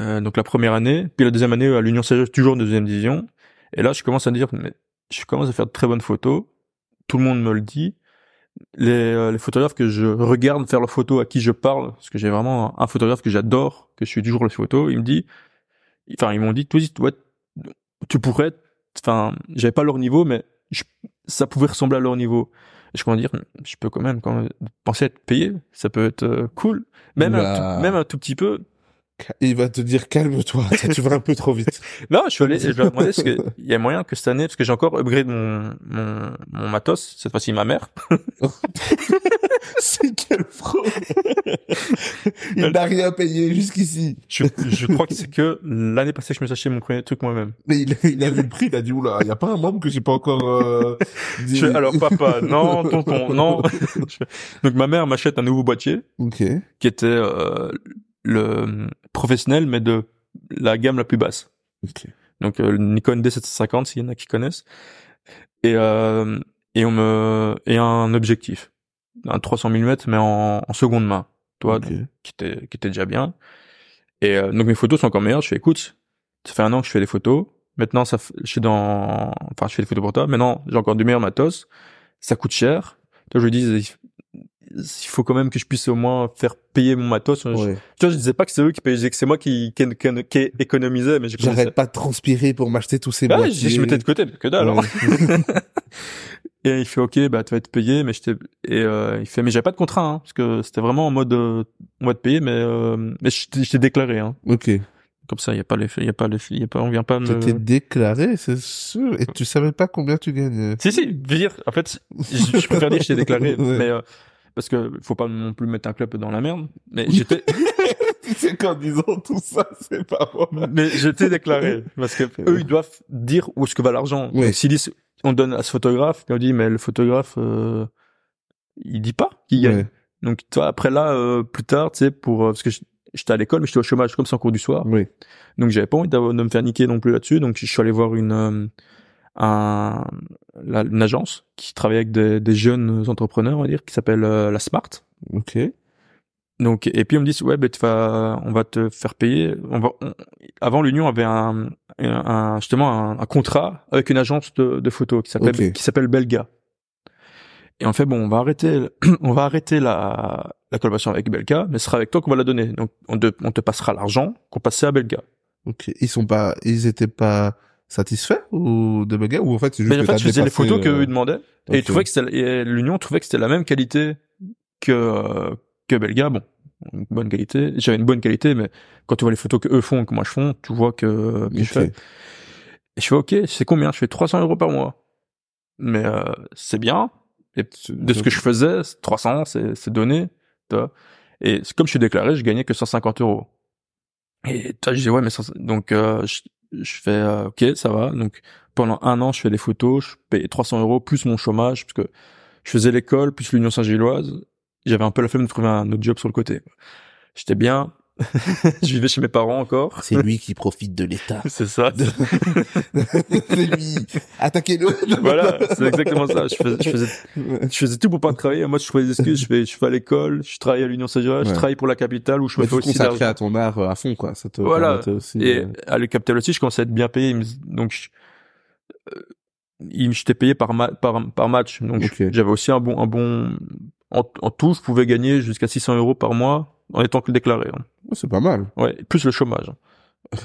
euh, donc la première année, puis la deuxième année à l'Union Saint-Gilloise, toujours en deuxième division. Et là, je commence à me dire, mais je commence à faire de très bonnes photos. Tout le monde me le dit. Les, euh, les photographes que je regarde faire leurs photos, à qui je parle, parce que j'ai vraiment un, un photographe que j'adore, que je suis toujours les photos, il me dit, enfin ils m'ont dit, toi, ouais, tu pourrais, enfin j'avais pas leur niveau, mais je- ça pouvait ressembler à leur niveau. Et je commence à dire, je peux quand même, quand même penser être payé, ça peut être euh, cool, même un, tout, même un tout petit peu. Il va te dire calme-toi, tu vas un peu trop vite. Non, je suis allé, je demandé est-ce qu'il y a moyen que cette année, parce que j'ai encore upgrade mon, mon, mon matos, cette fois-ci ma mère. C'est quel fraude Il n'a rien payé jusqu'ici. Je, je crois que c'est que l'année passée que je me suis acheté mon premier truc moi-même. Mais il, il a vu le prix, il a dit, oula, il n'y a pas un membre que j'ai pas encore... Euh, dit- Je alors papa, non, tonton, non. Donc ma mère m'achète un nouveau boîtier Ok. qui était euh, le professionnel, mais de la gamme la plus basse. Donc euh, le Nikon D750, s'il y en a qui connaissent. Et euh, et on me et un objectif, un 300 mm mais en, en seconde main, toi, qui était qui était déjà bien. Et euh, donc mes photos sont encore meilleures. Je fais écoute, ça fait un an que je fais des photos. Maintenant ça, je suis dans, enfin je fais des photos pour toi. Maintenant j'ai encore du meilleur matos. Ça coûte cher. Toi je lui dis il faut quand même que je puisse au moins faire payer mon matos. Je- Ouais. Tu vois, je disais pas que c'est eux qui payaient, je disais que c'est moi qui, qui, qui, qui économisais, mais J'arrête pas de transpirer pour m'acheter tous ces Ouais, boîtiers. je, je mettais de côté, que dalle. hein. Ouais. Et il fait ok, bah tu vas être payé, mais j'étais et euh, il fait mais j'avais pas de contrat, hein, parce que c'était vraiment en mode euh, mode payé, mais euh, mais j'étais j'étais déclaré, hein. ok. Comme ça, il y a pas les, il y a pas les, il y a pas, on vient pas me. T'étais déclaré, c'est sûr. Et tu savais pas combien tu gagnais. Si si, dire. En fait, je, je préfère dire que j'étais déclaré, Ouais. mais euh, parce que faut pas non plus mettre un club dans la merde. Mais j'étais, c'est qu'en disant tout ça, c'est pas moi. mais j'étais déclaré parce que eux ils doivent dire où est-ce que va l'argent. S'ils disent, on donne à ce photographe, puis on dit mais le photographe, euh, il dit pas qu'il gagne. Ouais. Donc toi après là euh, plus tard tu sais pour euh, parce que j'étais à l'école mais j'étais au chômage comme c'est en cours du soir Oui. donc j'avais pas envie de me faire niquer non plus là-dessus donc je suis allé voir une euh, un la- une agence qui travaille avec des, des jeunes entrepreneurs on va dire qui s'appelle euh, la Smart. Ok. donc et puis on me dit ouais ben tu vas on va te faire payer. On va on- avant l'Union avait un, un justement un, un contrat avec une agence de, de photos qui s'appelle qui s'appelle Belga. Et on fait bon on va arrêter on va arrêter la la collaboration avec Belga mais ce sera avec toi qu'on va la donner. Donc on te, on te passera l'argent qu'on passait à Belga. Ok. Ils sont pas, ils étaient pas satisfaits ou de Bega ou en fait c'est juste mais en que fait je faisais les photos euh, qu'eux demandaient et ok. trouvaient que c'était l'Union trouvait que c'était la même qualité que euh, que Belga. Bon une bonne qualité. J'avais une bonne qualité mais quand tu vois les photos que eux font que moi je fais tu vois que, que je Ok. fais. Et je fais ok c'est combien? Je fais 300 euros par mois. Mais euh, c'est bien. Et de ce que je faisais c'est 300 c'est c'est donné tu vois. et comme je suis déclaré je gagnais que 150 euros. Et toi je dis ouais mais ça- donc euh, je, je fais euh, ok ça va donc pendant un an je fais des photos je paye 300 euros plus mon chômage parce que Je faisais l'école plus l'Union Saint-Gilloise. J'avais un peu la flemme de trouver un autre job sur le côté. J'étais bien. je vivais chez mes parents encore. C'est lui qui profite de l'État. C'est ça. c'est lui. Attaquez-le. voilà, c'est exactement ça. Je faisais, je faisais, je faisais tout pour pas travailler. Moi, je trouvais des excuses. Je vais, je fais à l'école, je travaille à l'Union Saint-Gilloise, je travaille pour la capitale où je me fais tu aussi d'argent. à ton art euh, à fond, quoi. Ça te Voilà. Aussi, Et euh, à la capitale aussi, je commençais à être bien payé. Donc, je- euh, il- j'étais payé par, ma- par, par match. Donc, j'avais aussi un bon, un bon, en, en tout, je pouvais gagner jusqu'à 600 euros par mois en étant que déclaré. hein. c'est pas mal. Ouais, plus le chômage.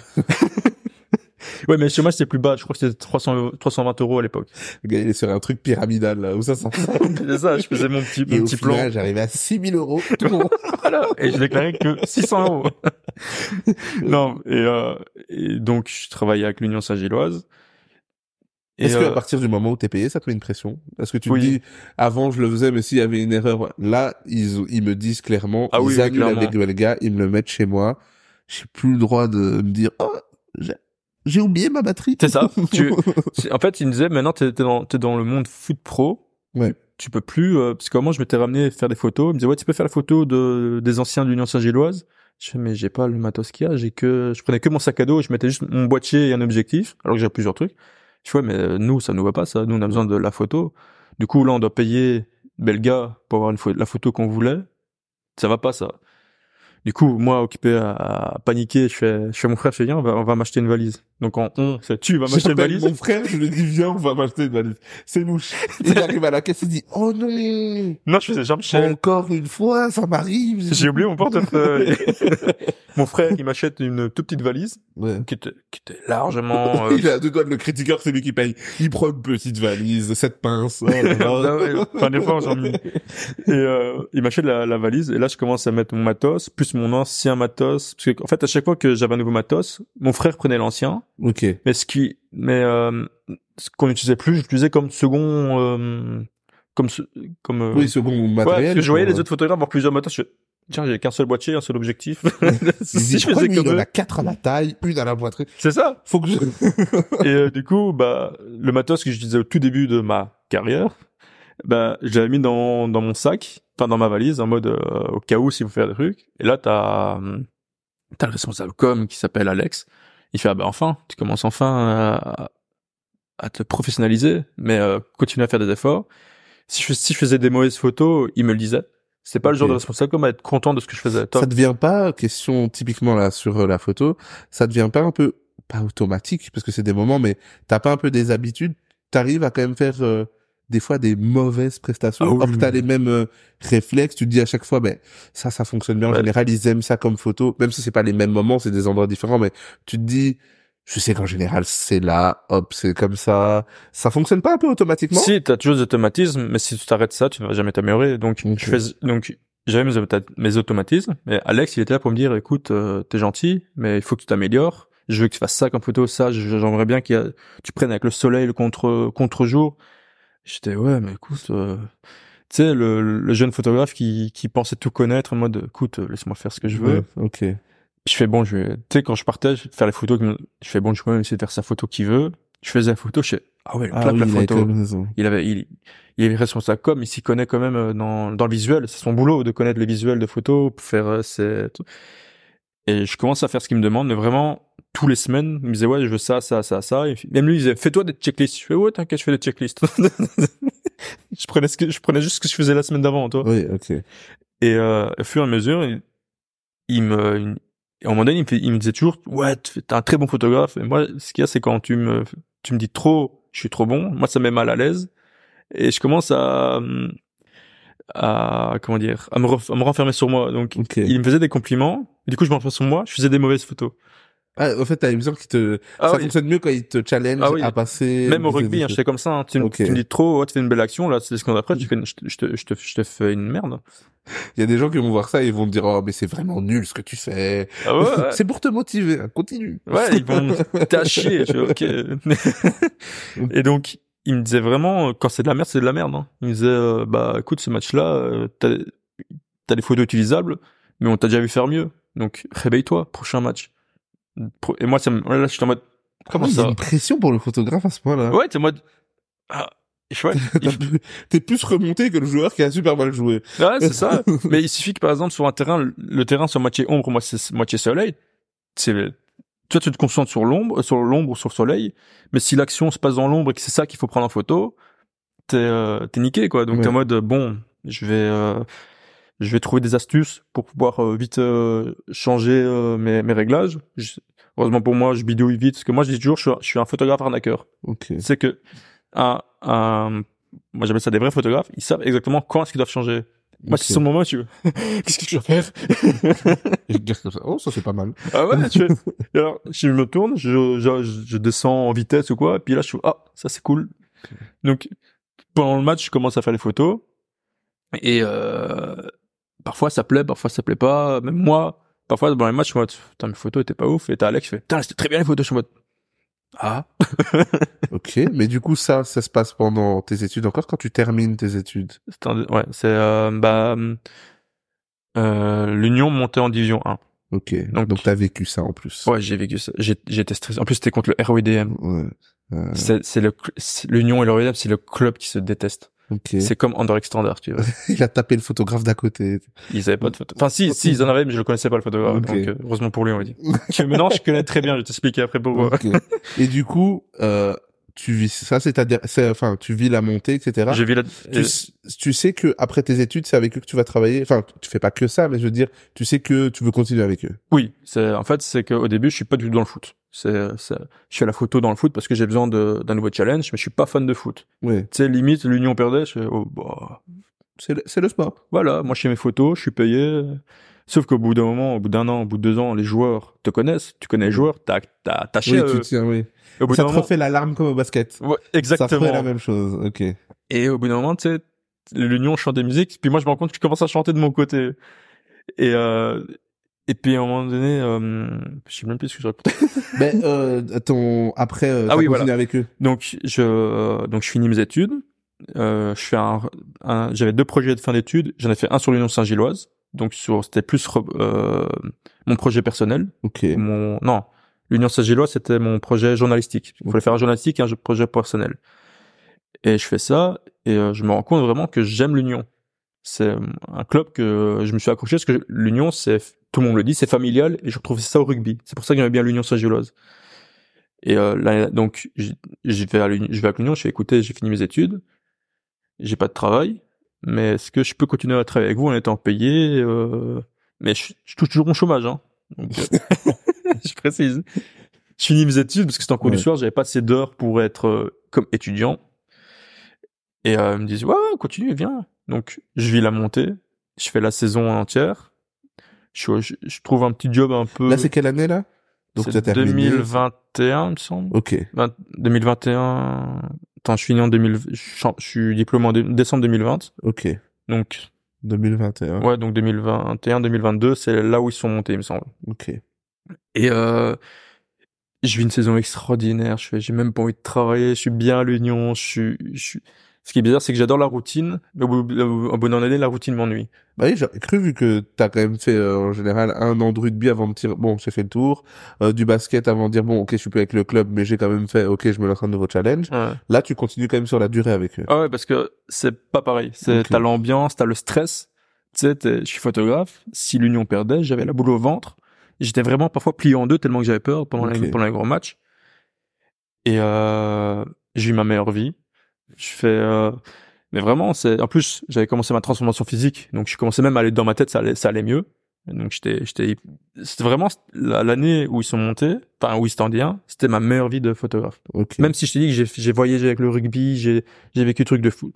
ouais, mais le chômage c'était plus bas. Je crois que c'était 300 euros- 320 euros à l'époque. Il est sur un truc pyramidal, là, où ça s'en C'est ça, je faisais mon petit, Et mon au petit plan. final, j'arrivais à 6000 euros. Voilà. Et je déclarais que 600 euros. non, et, euh, et donc je travaillais avec l'Union Saint-Gilloise. Est-ce que euh, partir du moment où t'es payé, ça te met une pression? Est-ce que tu Oui. te dis, avant je le faisais, mais s'il y avait une erreur, là, ils, ils me disent clairement, Ah oui, ils oui, annulent clairement. avec le gars, ils me le mettent chez moi. J'ai plus le droit de me dire, oh, j'ai- oublié ma batterie. C'est ça. Tu- en fait, il me disait, maintenant, t'es dans, t'es dans le monde foot pro. Ouais. Tu peux plus, euh, parce que moi, je m'étais ramené faire des photos. Il me disait, ouais, tu peux faire la photo de, des anciens de l'Union Saint-Gilloise. Je fais, mais j'ai pas le matos qu'il y a. J'ai que, je prenais que mon sac à dos et je mettais juste mon boîtier et un objectif, alors que j'ai plusieurs trucs. Je mais euh, nous, ça nous va pas, ça. Nous, on a besoin de la photo. Du coup, là, on doit payer Belga pour avoir une la photo qu'on voulait. Ça va pas, ça. Du coup, moi, occupé à, à paniquer, je fais, je fais mon frère, je fais, viens, on va, on va m'acheter une valise. Donc, en on, c'est tu vas m'acheter une valise. Mon frère, je lui dis, viens, on va m'acheter une valise. C'est louche. Il arrive à la caisse, il dit, oh non, Non, je faisais Jean-Michel. encore une fois, ça m'arrive. J'ai oublié mon portefeuille. mon frère, il m'achète une toute petite valise Ouais. qui était, qui était largement. euh, Il a deux doigts de le critiqueur, c'est lui qui paye. Il prend une petite valise, cette pince. Oh enfin, des fois, j'en ai. Et euh, il m'achète la, la valise et là, je commence à mettre mon matos plus mon ancien matos. Parce que, en fait, à chaque fois que j'avais un nouveau matos, mon frère prenait l'ancien. ok. Mais ce qui, mais euh, ce qu'on n'utilisait plus, j'utilisais comme second, euh, comme ce- comme. euh, Oui, second ouais, matériel. parce que je voyais les autres photographes avoir plusieurs matos. Je... Tiens, j'ai qu'un seul boîtier, un seul objectif. Si je faisais comme il en a quatre à la taille, une à la poitrine. c'est ça. Faut que je... Et euh, du coup, bah, le matos que j'utilisais au tout début de ma carrière, bah, je l'avais mis dans, dans mon sac, enfin dans ma valise, en mode euh, au cas où s'il faut faire des trucs. Et là, t'as hum, t'as le responsable com qui s'appelle Alex. Il fait ah bah enfin, tu commences enfin à, à te professionnaliser, mais euh, continue à faire des efforts. Si je, si je faisais des mauvaises photos, il me le disait. C'est pas le genre de responsable com à être content de ce que je faisais. Toi, ça devient pas, question typiquement là sur euh, la photo, ça devient pas un peu, pas automatique, parce que c'est des moments, mais t'as pas un peu des habitudes, t'arrives à quand même faire euh, des fois des mauvaises prestations, Ah oui. or que t'as les mêmes euh, réflexes, tu te dis à chaque fois, ben ça, ça fonctionne bien. En Ouais. général, ils aiment ça comme photo, même si c'est pas les mêmes moments, c'est des endroits différents, mais tu te dis, je sais qu'en général c'est là, hop, c'est comme ça. Ça fonctionne pas un peu automatiquement? Si, t'as toujours des automatismes, mais si tu t'arrêtes ça, tu ne vas jamais t'améliorer. Donc, je fais, donc, j'avais mes, auto- mes automatismes, mais Alex, il était là pour me dire, écoute, euh, t'es gentil, mais il faut que tu t'améliores. Je veux que tu fasses ça comme photo, ça, j'aimerais bien que tu prennes avec le soleil, le contre, contre-jour. J'étais, ouais, mais écoute, euh, tu sais, le, le jeune photographe qui, qui pensait tout connaître en mode, écoute, euh, laisse-moi faire ce que je veux. Ouais, Ok. Puis je fais bon, je vais, tu sais, quand je partage, faire les photos, je fais bon, je vais quand même essayer de faire sa photo qu'il veut. Je faisais la photo, je fais, ah ouais, Ah oui, la il photo avait il, il est responsable com il s'y connaît quand même euh, dans dans le visuel c'est son boulot de connaître les visuels de photos pour faire euh, ses. Et je commence à faire ce qu'il me demande mais vraiment tous les semaines il me disait ouais je veux ça ça ça ça. Et même lui il disait fais-toi des checklists. Je fais ouais t'inquiète je fais des checklists. Je prenais ce que je prenais juste ce que je faisais la semaine d'avant toi. Oui, ok. et euh, au fur et à mesure il, il me et à un moment donné il me, fait- il me disait toujours ouais t'es un très bon photographe. Et moi ce qu'il y a c'est quand tu me tu me dis trop je suis trop bon moi ça me met mal à l'aise. Et je commence à à comment dire à me, ref- à me renfermer sur moi. Donc il me faisait des compliments et du coup je me renfermais sur moi je faisais des mauvaises photos Ah, en fait, t'as l'impression qu'il te, ah ça oui. fonctionne mieux quand il te challenge Ah oui. à passer. même au rugby hein, j'étais comme ça hein. tu, Ok. tu me dis trop ouais, tu fais une belle action là c'est ce qu'on après je, fais une- je, te- je te je te je te fais une merde Il y a des gens qui vont voir ça et ils vont te dire, oh, mais c'est vraiment nul ce que tu fais. ah ouais, ouais. C'est pour te motiver, hein, continue. Ouais, ils vont t'as chier, je fais, ok. et donc, il me disait vraiment, quand c'est de la merde, c'est de la merde. Hein. Il me disait, euh, bah écoute, ce match-là, euh, t'as as des photos utilisables, mais on t'a déjà vu faire mieux. Donc, réveille-toi, prochain match. Et moi, ça me, là, j'étais en mode, comment Ah, il y a ça une pression pour le photographe à ce point-là. Ouais, t'es en mode, ah, Ouais, il- T'es plus remonté que le joueur qui a super mal joué. Ouais, c'est ça. Mais il suffit que par exemple sur un terrain, le- terrain soit moitié ombre, moitié soleil. C'est toi tu te concentres sur l'ombre, sur l'ombre ou sur le soleil. Mais si l'action se passe dans l'ombre et que c'est ça qu'il faut prendre en photo, t'es euh, niqué quoi. Donc Ouais. t'es en mode bon, je vais euh, je vais trouver des astuces pour pouvoir euh, vite euh, changer euh, mes, mes réglages. Je- heureusement pour moi, je bidouille vite parce que moi je dis toujours, je suis, un- je suis un photographe arnaqueur Ok. c'est que un, un, moi j'appelle ça des vrais photographes, ils savent exactement quand est-ce qu'ils doivent changer. Moi, Ok. c'est sur le moment, tu veux. Qu'est-ce que je dois faire? Et je dis comme ça, Oh, ça c'est pas mal. Ah ouais, tu. Et alors, je me tourne, je, je, je descends en vitesse ou quoi, et puis là, je suis, ah, ça c'est cool. Donc, pendant le match, je commence à faire les photos, et euh, parfois ça plaît, parfois ça plaît pas. Même moi, parfois dans les matchs, je suis en mode, putain, mes photos étaient pas ouf, et t'as Alex, qui fait, putain, c'était très bien les photos, je suis en mode, ah. Ok. Mais du coup, ça, ça se passe pendant tes études encore quand tu termines tes études? C'est un- ouais, c'est euh, bah euh, l'Union montait en division 1. Ok. Donc- Donc, t'as vécu ça en plus. Ouais, j'ai vécu ça. J'ai été stressé. En plus, c'était contre le ROIDM. Ouais. Euh, C'est c'est le l'Union et le ROIDM, c'est le club qui se déteste. Ok. C'est comme Anderlecht Standard, tu vois. Il a tapé le photographe d'à côté. Ils avaient pas de photo. Enfin, si, si, ils en avaient, mais je le connaissais pas le photographe. Donc, euh, heureusement pour lui, on va dire. Que maintenant, je connais très bien. Je vais t'expliquer après pourquoi. Ok. Et du coup, euh, tu vis ça, c'est ta, enfin, tu vis la montée, etc. J'ai vu la. Tu, s- tu sais que après tes études, c'est avec eux que tu vas travailler. Enfin, tu fais pas que ça, mais je veux dire, tu sais que tu veux continuer avec eux. Oui, c'est en fait c'est qu'au début je suis pas du tout dans le foot. C'est je fais la photo dans le foot parce que j'ai besoin d'un nouveau challenge, mais je suis pas fan de foot. Oui. Tu sais limite l'Union perdait, je fais oh bah C'est le, c'est le sport. voilà, moi je fais mes photos, je suis payé. Sauf qu'au bout d'un moment, au bout d'un an, au bout de deux ans, les joueurs te connaissent, tu connais les joueurs, t'as t'as attaché. Oui, à tu tiens, oui. Au bout Ça te moment, refait l'alarme comme au basket. Ouais, Ça exactement. refait la même chose. Ok. Et au bout d'un moment, tu sais, l'Union chante des musiques, puis moi je me rends compte que je commence à chanter de mon côté. Et euh, et puis à un moment donné, euh, je sais même plus ce que je racontais. Mais euh, ton après, euh, Ah oui, voilà. avec eux. Donc je euh, donc je finis mes études. Euh, je fais un, un- j'avais deux projets de fin d'études. J'en ai fait un sur l'Union Saint-Gilloise. Donc sur c'était plus euh, mon projet personnel. Ok. Mon non, l'Union Saint-Gilloise c'était mon projet journalistique. Il fallait faire un journalistique et un projet personnel. Et je fais ça et euh, je me rends compte vraiment que j'aime l'Union. C'est un club que je me suis accroché parce que l'Union c'est tout le monde le dit c'est familial et je retrouve ça au rugby. C'est pour ça que j'aimais bien l'Union Saint-Gilloise. Et euh, là, donc j- j'y vais à l'Union, je vais à l'Union, je fais écoutez, j'ai fini mes études, j'ai pas de travail, mais est-ce que je peux continuer à travailler avec vous en étant payé euh, Mais je, je touche toujours mon chômage, hein. Donc, euh, je précise. Je finis mes études parce que c'était en cours du soir, j'avais pas assez d'heures pour être euh, comme étudiant. Et euh, ils me disent ouais, ouais, continue, viens. Donc je vis la montée, je fais la saison entière. Je, trouve un petit job un peu. Là, c'est quelle année là? Donc C'est tu as terminé. 2021, il me semble. Ok. 20 2021. Attends, je finis en 2000. Je, suis- suis diplômé en dé- décembre 2020. Ok. Donc, 2021. ouais, donc 2021, 2022, c'est là où ils sont montés, il me semble. Ok. Et euh, je vis une saison extraordinaire. Je fais, j'ai même pas envie de travailler. Je suis bien à l'Union. Je suis, je suis. Ce qui est bizarre, c'est que j'adore la routine, mais au bout, d'un année, la routine m'ennuie. Bah oui, j'aurais cru vu que t'as quand même fait euh, en général un an de rugby avant de dire bon j'ai fait le tour, euh, du basket avant de dire bon ok je suis plus avec le club mais j'ai quand même fait ok je me lance un nouveau challenge. Ouais. Là tu continues quand même sur la durée avec eux. Ah ouais, parce que c'est pas pareil. C'est Ok. t'as l'ambiance, t'as le stress. Tu sais, je suis photographe. Si l'Union perdait, j'avais la boule au ventre. J'étais vraiment parfois plié en deux tellement que j'avais peur pendant les pendant les grands matchs. Et euh, j'ai eu ma meilleure vie. Je fais, euh, mais vraiment, c'est en plus j'avais commencé ma transformation physique, donc je commençais même à aller dans ma tête, ça allait, ça allait mieux. Et donc j'étais, j'étais, c'était vraiment la- l'année où ils sont montés, enfin où ils étaient en D1, c'était ma meilleure vie de photographe. Ok. Même si je t'ai dit que j'ai, j'ai voyagé avec le rugby, j'ai, j'ai vécu des trucs de fou.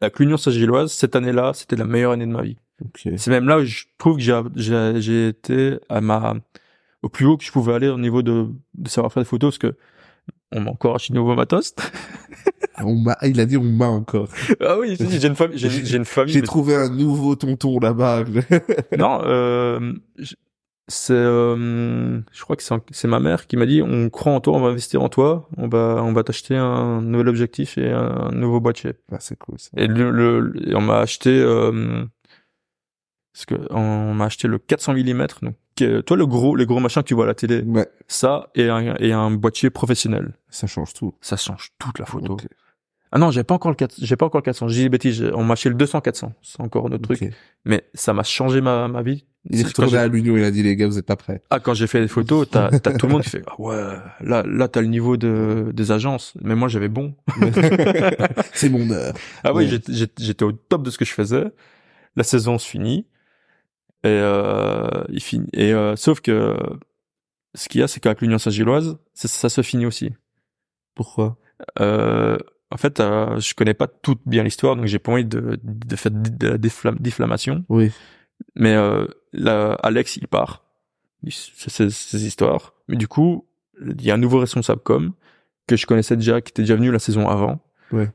La l'Union Saint-Gilloise, cette année-là, c'était la meilleure année de ma vie. Ok. C'est même là où je trouve que j'ai, j'ai, j'ai été à ma, au plus haut que je pouvais aller au niveau de, de savoir faire des photos parce que on m'a encore acheté de nouveau matos. On m'a, il a dit on m'a encore. ah oui, j'ai, une famille, j'ai, j'ai une famille. J'ai mais- trouvé un nouveau tonton là-bas. non, euh, c'est, euh, je crois que c'est, ma mère qui m'a dit, on croit en toi, on va investir en toi, on va, on va t'acheter un nouvel objectif et un nouveau boîtier. ah, c'est cool ça. Et le, le- et on m'a acheté, euh, parce que on m'a acheté le 400 mm, donc toi le gros, les gros machins que tu vois à la télé, Ouais, ça et un, et un boîtier professionnel. ça change tout. Ça change toute la photo. Ah non, j'ai pas encore le 4, j'ai pas encore le 400. J'ai dit des bêtises. j'ai- On m'a acheté le 200 400. C'est encore notre truc. Ok. Mais ça m'a changé ma, ma vie. Il est retourné à l'Union, il a dit les gars, vous êtes pas prêts. Ah, quand j'ai fait les photos, t'as, t'as tout le monde qui fait, ah ouais, là, là, t'as le niveau de, des agences. Mais moi, j'avais bon. c'est mon heure. Ah oui, Ouais. j'étais- j'étais j'étais au top de ce que je faisais. La saison se finit. Et, euh, il finit. Et, euh, sauf que, ce qu'il y a, c'est qu'avec l'Union Saint-Gilloise, ça, ça se finit aussi. Pourquoi? Euh, en fait, euh, je connais pas toute bien l'histoire, donc j'ai pas envie de, de faire de la diffamation. Oui. Mais euh, là, Alex, il part. C'est ces histoires. Mais du coup, il y a un nouveau responsable com que je connaissais déjà, qui était déjà venu la saison avant, Ouais.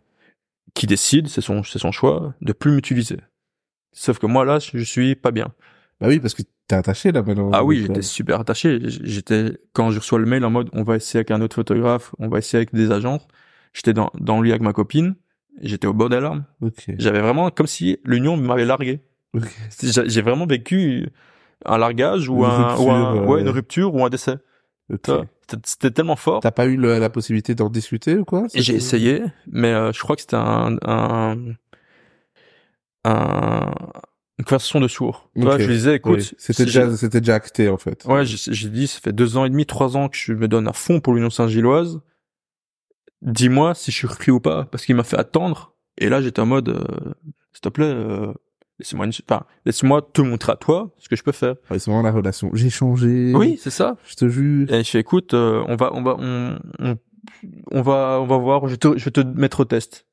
qui décide, c'est son, c'est son choix, de plus m'utiliser. Sauf que moi là, je suis pas bien. Bah oui, parce que t'es attaché là maintenant. Ah oui, j'étais euh, super attaché. J'étais quand je reçois le mail en mode, on va essayer avec un autre photographe, on va essayer avec des agents. J'étais dans dans le lit avec ma copine. J'étais au bord des larmes. Ok. J'avais vraiment comme si l'union m'avait largué. J'ai vraiment vécu un largage ou Une un, ou un- rupture, ouais, euh, une rupture ou un décès. C'était tellement fort. T'as pas eu le- la possibilité d'en discuter ou quoi? J'ai essayé, mais euh, je crois que c'était un, un, un- une conversation de sourds. Tu vois, Ok. je lui disais, écoute, Oui. C'était déjà, c'était déjà acté en fait. ouais, j'ai dit, ça fait deux ans et demi, trois ans que je me donne à fond pour l'Union Saint-Gilloise. Dis-moi si je suis repris ou pas, parce qu'il m'a fait attendre. Et là, j'étais en mode, euh, s'il te plaît, euh, laisse-moi, une... enfin, laisse-moi te montrer à toi ce que je peux faire. Ouais, c'est vraiment la relation. J'ai changé. Oui, c'est ça. Je te jure. Et je fais, écoute, euh, on va, on va, on, on, on va, on va voir. Je, te, je vais te mettre au test.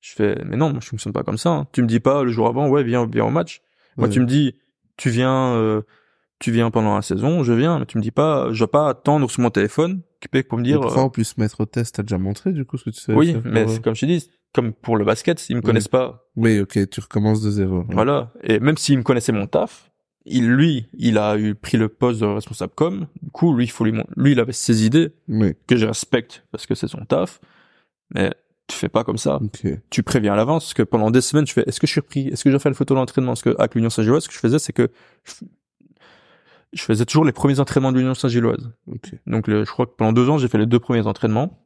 Je fais, mais non, moi, je fonctionne pas comme ça. hein. Tu me dis pas le jour avant, ouais, viens, viens au match. Moi, Ouais. tu me dis, tu viens, tu viens pendant la saison, je viens. Mais tu me dis pas, je vais pas attendre sur mon téléphone, pour me dire. Donc, euh, en plus, mettre au test, t'as déjà montré du coup ce que tu sais oui, mais pour, c'est comme je dit, comme pour le basket, ils me Oui. connaissent pas. Oui, ok, tu recommences de zéro. Ouais. Voilà. Et même s'il me connaissait mon taf, il, lui, il a eu pris le poste de responsable com. Du coup, lui, il faut lui, lui, il avait ses idées. Oui, que je respecte parce que c'est son taf, mais tu fais pas comme ça. ok. Tu préviens à l'avance parce que pendant des semaines, je fais est-ce que je suis repris? Est-ce que je faire le photo d'entraînement? Parce que avec l'Union Saint-Gilloise, ce que je faisais, c'est que je, faisais toujours les premiers entraînements de l'Union Saint-Gilloise. Ok. Donc le- je crois que pendant deux ans, j'ai fait les deux premiers entraînements.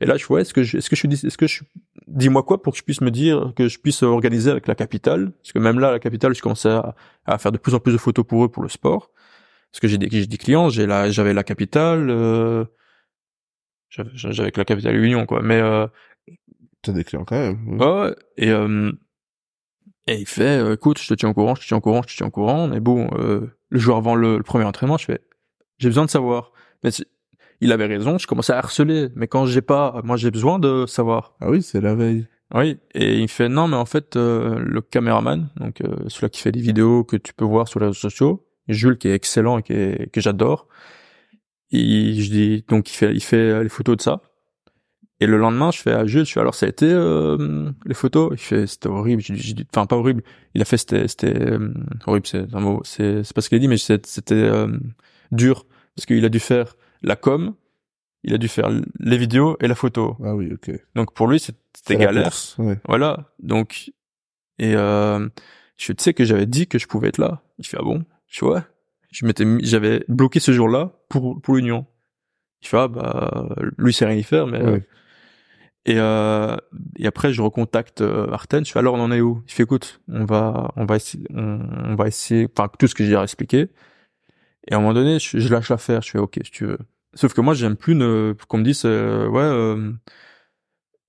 Et là, je vois est-ce que je, est-ce que je suis, dis- est-ce que je, dis-moi quoi pour que je puisse me dire que je puisse organiser avec la capitale, parce que même là, la capitale, je commençais à, à faire de plus en plus de photos pour eux pour le sport, parce que j'ai des, j'ai des clients, j'ai la, j'avais la capitale, euh, j'avais, j'avais que la capitale Union quoi, mais euh, T'as des clients quand même. oui. Ouais, ouais. Et, euh, et il fait, euh, écoute, je te tiens au courant, je te tiens au courant, je te tiens au courant. Mais bon, euh, le jour avant le, le premier entraînement, je fais, j'ai besoin de savoir. Mais il avait raison, je commençais à harceler. Mais quand j'ai pas, moi j'ai besoin de savoir. Ah oui, c'est la veille. Oui. Et il fait, non, mais en fait, euh, le caméraman, donc euh, celui qui fait des vidéos que tu peux voir sur les réseaux sociaux, Jules qui est excellent et qui est- que j'adore. Il, je dis, donc il fait, il fait euh, les photos de ça. Et le lendemain, je fais à Jules, je fais alors ça a été euh, les photos. Il fait c'était horrible. J'ai dit- enfin pas horrible. Il a fait c'était c'était euh, horrible. C'est un mot. C'est c'est pas ce qu'il a dit, mais c'était euh, dur parce qu'il a dû faire la com, il a dû faire les vidéos et la photo. Ah oui, ok. Donc pour lui c'était galère. course, Ouais. Voilà. Donc, et euh, je tu sais que j'avais dit que je pouvais être là. Il fait ah bon? Fais ouais. Je m'étais, j'avais bloqué ce jour-là pour pour l'union. Il fait ah bah lui c'est rien y faire mais. Ouais. Et euh, et après je recontacte euh, Arten. Je fais alors on en est où? Il fait écoute on va on va essayer on, va essayer enfin tout ce que j'ai à expliquer. Et à un moment donné je, je lâche l'affaire. Je fais ok si tu veux. Sauf que moi j'aime plus qu'on me dise euh, ouais. euh,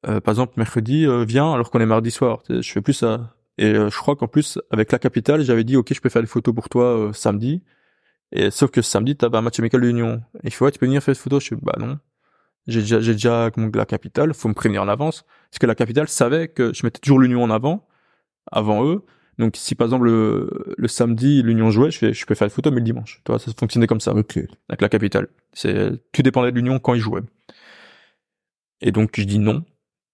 euh, par exemple mercredi euh, viens alors qu'on est mardi soir je fais plus ça et euh, je crois qu'en plus avec la capitale j'avais dit ok je peux faire les photos pour toi samedi et sauf que samedi t'avais un match amical de l'Union et il fait ouais tu peux venir faire les photos je fais bah non j'ai déjà j'ai déjà la capitale faut me prévenir en avance parce que la capitale savait que je mettais toujours l'Union en avant avant eux donc si par exemple le, le samedi l'Union jouait je fais je peux faire les photos mais le dimanche tu vois ça fonctionnait comme ça avec la capitale. C'est tout dépendait de l'Union quand ils jouaient. Et donc je dis non,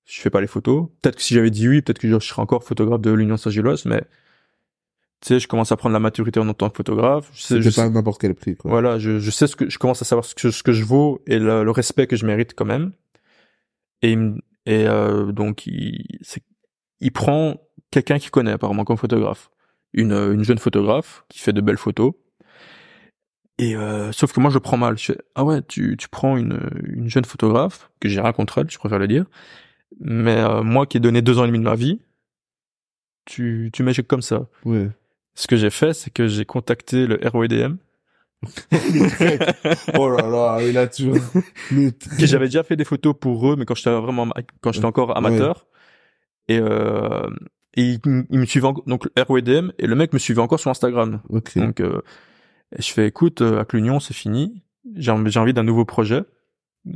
je fais pas les photos. Peut-être que si j'avais dit oui, peut-être que je serais encore photographe de l'Union Saint-Gilloise, mais tu sais, je commence à prendre la maturité en tant que photographe. Je sais, je pas sais- n'importe quel prix, quoi. voilà, je, je sais ce que je commence à savoir ce que, ce que je vaux et le, le respect que je mérite quand même. Et et euh, donc il prend quelqu'un qu'il connaît apparemment comme photographe, une une jeune photographe qui fait de belles photos. Et euh, sauf que moi je prends mal. Je fais ah ouais tu tu prends une une jeune photographe que j'ai rien contre elle, je préfère le dire. Mais euh, moi qui ai donné deux ans et demi de ma vie, tu, tu m'échecs comme ça. Ouais. Ce que j'ai fait, c'est que j'ai contacté le ROEDM, oh là là, il a toujours... J'avais déjà fait des photos pour eux, mais quand j'étais vraiment, quand j'étais encore amateur. Et, euh, et il, il me suivait en- donc le ROEDM, et le mec me suivait encore sur Instagram. Ok. Donc, euh, je fais, écoute, euh, avec l'Union, c'est fini. J'ai envie d'un nouveau projet.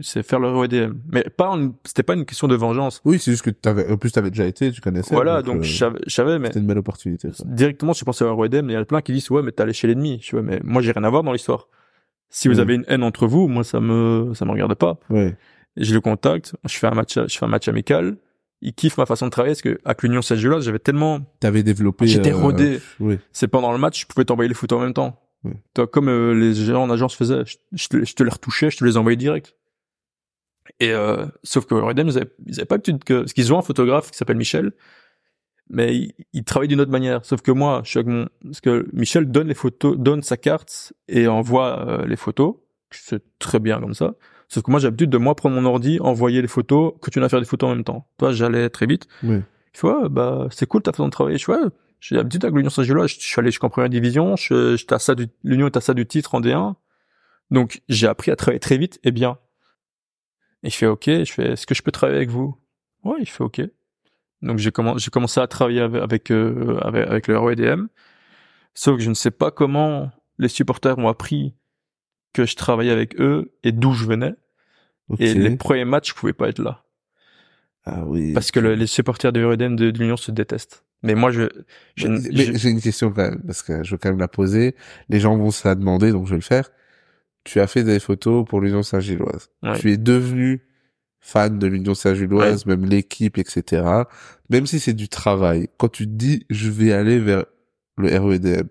C'est faire le ROEDM. Mais pas, en- c'était pas une question de vengeance. Oui, c'est juste que t'avais, en plus t'avais déjà été, tu connaissais. voilà, donc euh, je savais- mais C'était une belle opportunité, ça. directement, je pensais à ROEDM, il y a plein qui disent, ouais, mais t'es allé chez l'ennemi. Je vois, mais moi, j'ai rien à voir dans l'histoire. Si vous Oui. avez une haine entre vous, moi, ça me, ça me regarde pas. Ouais. Je le contacte, je fais un match, je fais un match amical. Il kiffe ma façon de travailler parce que, avec l'Union Saint-Gilloise, j'avais tellement, T'avais développé. j'étais euh, rodé. Oui. C'est pendant le match, je pouvais t'envoyer les photos en même temps. Oui. Toi, comme euh, les gens en agence faisaient, je, je te, je te les retouchais, je te les envoyais direct. Et euh, sauf que Redem, ils avaient, ils avaient pas l'habitude que, parce qu'ils ont un photographe qui s'appelle Michel, mais il, il travaille d'une autre manière. Sauf que moi, je suis avec mon, parce que Michel donne les photos, donne sa carte et envoie euh, les photos. C'est très bien comme ça. Sauf que moi, j'ai l'habitude de moi prendre mon ordi, envoyer les photos, continuer à faire des photos en même temps. Toi, j'allais très vite. Oui. Il fait, ouais, bah, c'est cool ta façon de travailler. Je ouais, j'ai l'habitude avec l'Union Saint-Gilloise. Je suis allé jusqu'en première division. Je, à ça du, l'Union à ça du titre en D1. Donc, j'ai appris à travailler très vite et bien. Et je fais, ok, je fais, est-ce que je peux travailler avec vous? Ouais, il fait, ok. Donc, j'ai commencé, j'ai commencé à travailler avec, avec, euh, avec, avec le ROEDM. Sauf que je ne sais pas comment les supporters ont appris que je travaillais avec eux et d'où je venais. Ok. Et les premiers matchs, je pouvais pas être là. Ah oui. Parce que le- les supporters de ROEDM de, de l'Union se détestent. Mais moi, je, mais j'ai une question quand même, parce que je veux quand même la poser. Les gens vont se la demander, donc je vais le faire. Tu as fait des photos pour l'Union Saint-Gilloise. Ouais. Tu es devenu fan de l'Union Saint-Gilloise, même l'équipe, etc. Même si c'est du travail. Quand tu te dis, je vais aller vers le REDM,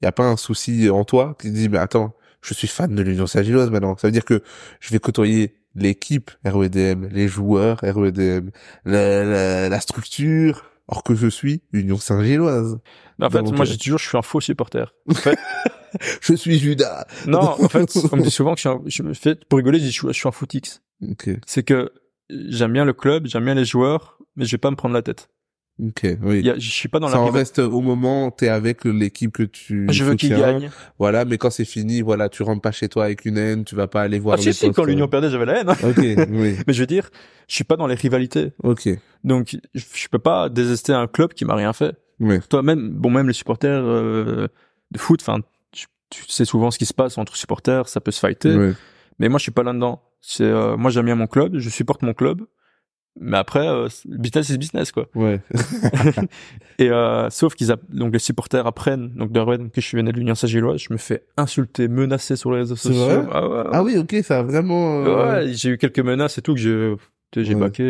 il y a pas un souci en toi qui te dit, mais attends, je suis fan de l'Union Saint-Gilloise maintenant. Ça veut dire que je vais côtoyer l'équipe REDM, les joueurs REDM, la, la, la structure, or que je suis Union Saint-Gilloise. en fait, moi, euh, j'ai toujours, je suis un faux supporter. En fait, Je suis Judas. non, en fait, on me dit souvent que je suis un, je me fais, pour rigoler, je dis, je suis, je suis un footix. Ok, C'est que j'aime bien le club, j'aime bien les joueurs, mais je vais pas me prendre la tête. ok, oui. Il y a, je suis pas dans ça la rivalité. reste au moment, t'es avec l'équipe que tu Je veux qu'il soutiens. gagne. Voilà, mais quand c'est fini, voilà, tu rentres pas chez toi avec une haine, tu vas pas aller voir Ah, les si, si, quand l'Union perdait, j'avais la haine. Ok, oui, Mais je veux dire, je suis pas dans les rivalités. ok, Donc, je, je peux pas désester un club qui m'a rien fait. oui, Toi, même, bon, même les supporters, euh, de foot, enfin, tu, sais souvent ce qui se passe entre supporters, ça peut se fighter. oui. Mais moi, je suis pas là-dedans. C'est, euh, moi, j'aime bien mon club, je supporte mon club. Mais après, euh, c'est- business is business, quoi. ouais. Et euh, sauf qu'ils, app- donc les supporters apprennent, donc de que je suis venu de l'Union Saint-Gilloise, je me fais insulter, menacer sur les réseaux C'est sociaux. vrai ah ouais, Ah oui, ok, ça a vraiment. euh, Ouais, j'ai eu quelques menaces et tout que j'ai Ouais. baqué.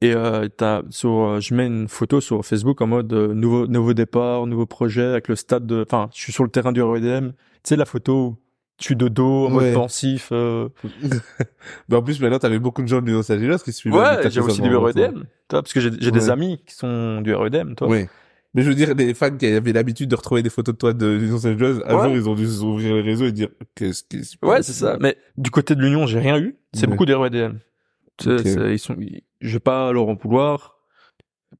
Et euh, t'as sur, euh, je mets une photo sur Facebook en mode euh, nouveau nouveau départ, nouveau projet avec le stade de, enfin, je suis sur le terrain du REDM. Tu sais la photo, je suis de dos en Ouais. mode pensif. euh. Mais en plus, maintenant, t'avais beaucoup de gens de l'Union Saint-Gilloise qui suivaient. Ouais, j'ai aussi du REDM. Toi, parce que j'ai j'ai des Ouais. amis qui sont du REDM, toi. Oui. Mais je veux dire, les fans qui avaient l'habitude de retrouver des photos de toi de l'Union un Ouais. jour, ils ont dû s'ouvrir les réseaux et dire, qu'est-ce qui se passe Ouais, c'est ça. Mais du côté de l'Union, j'ai rien eu. C'est Ouais. beaucoup des REDM. Tu sais, Ok. c'est- ils sont, je vais pas leur en vouloir.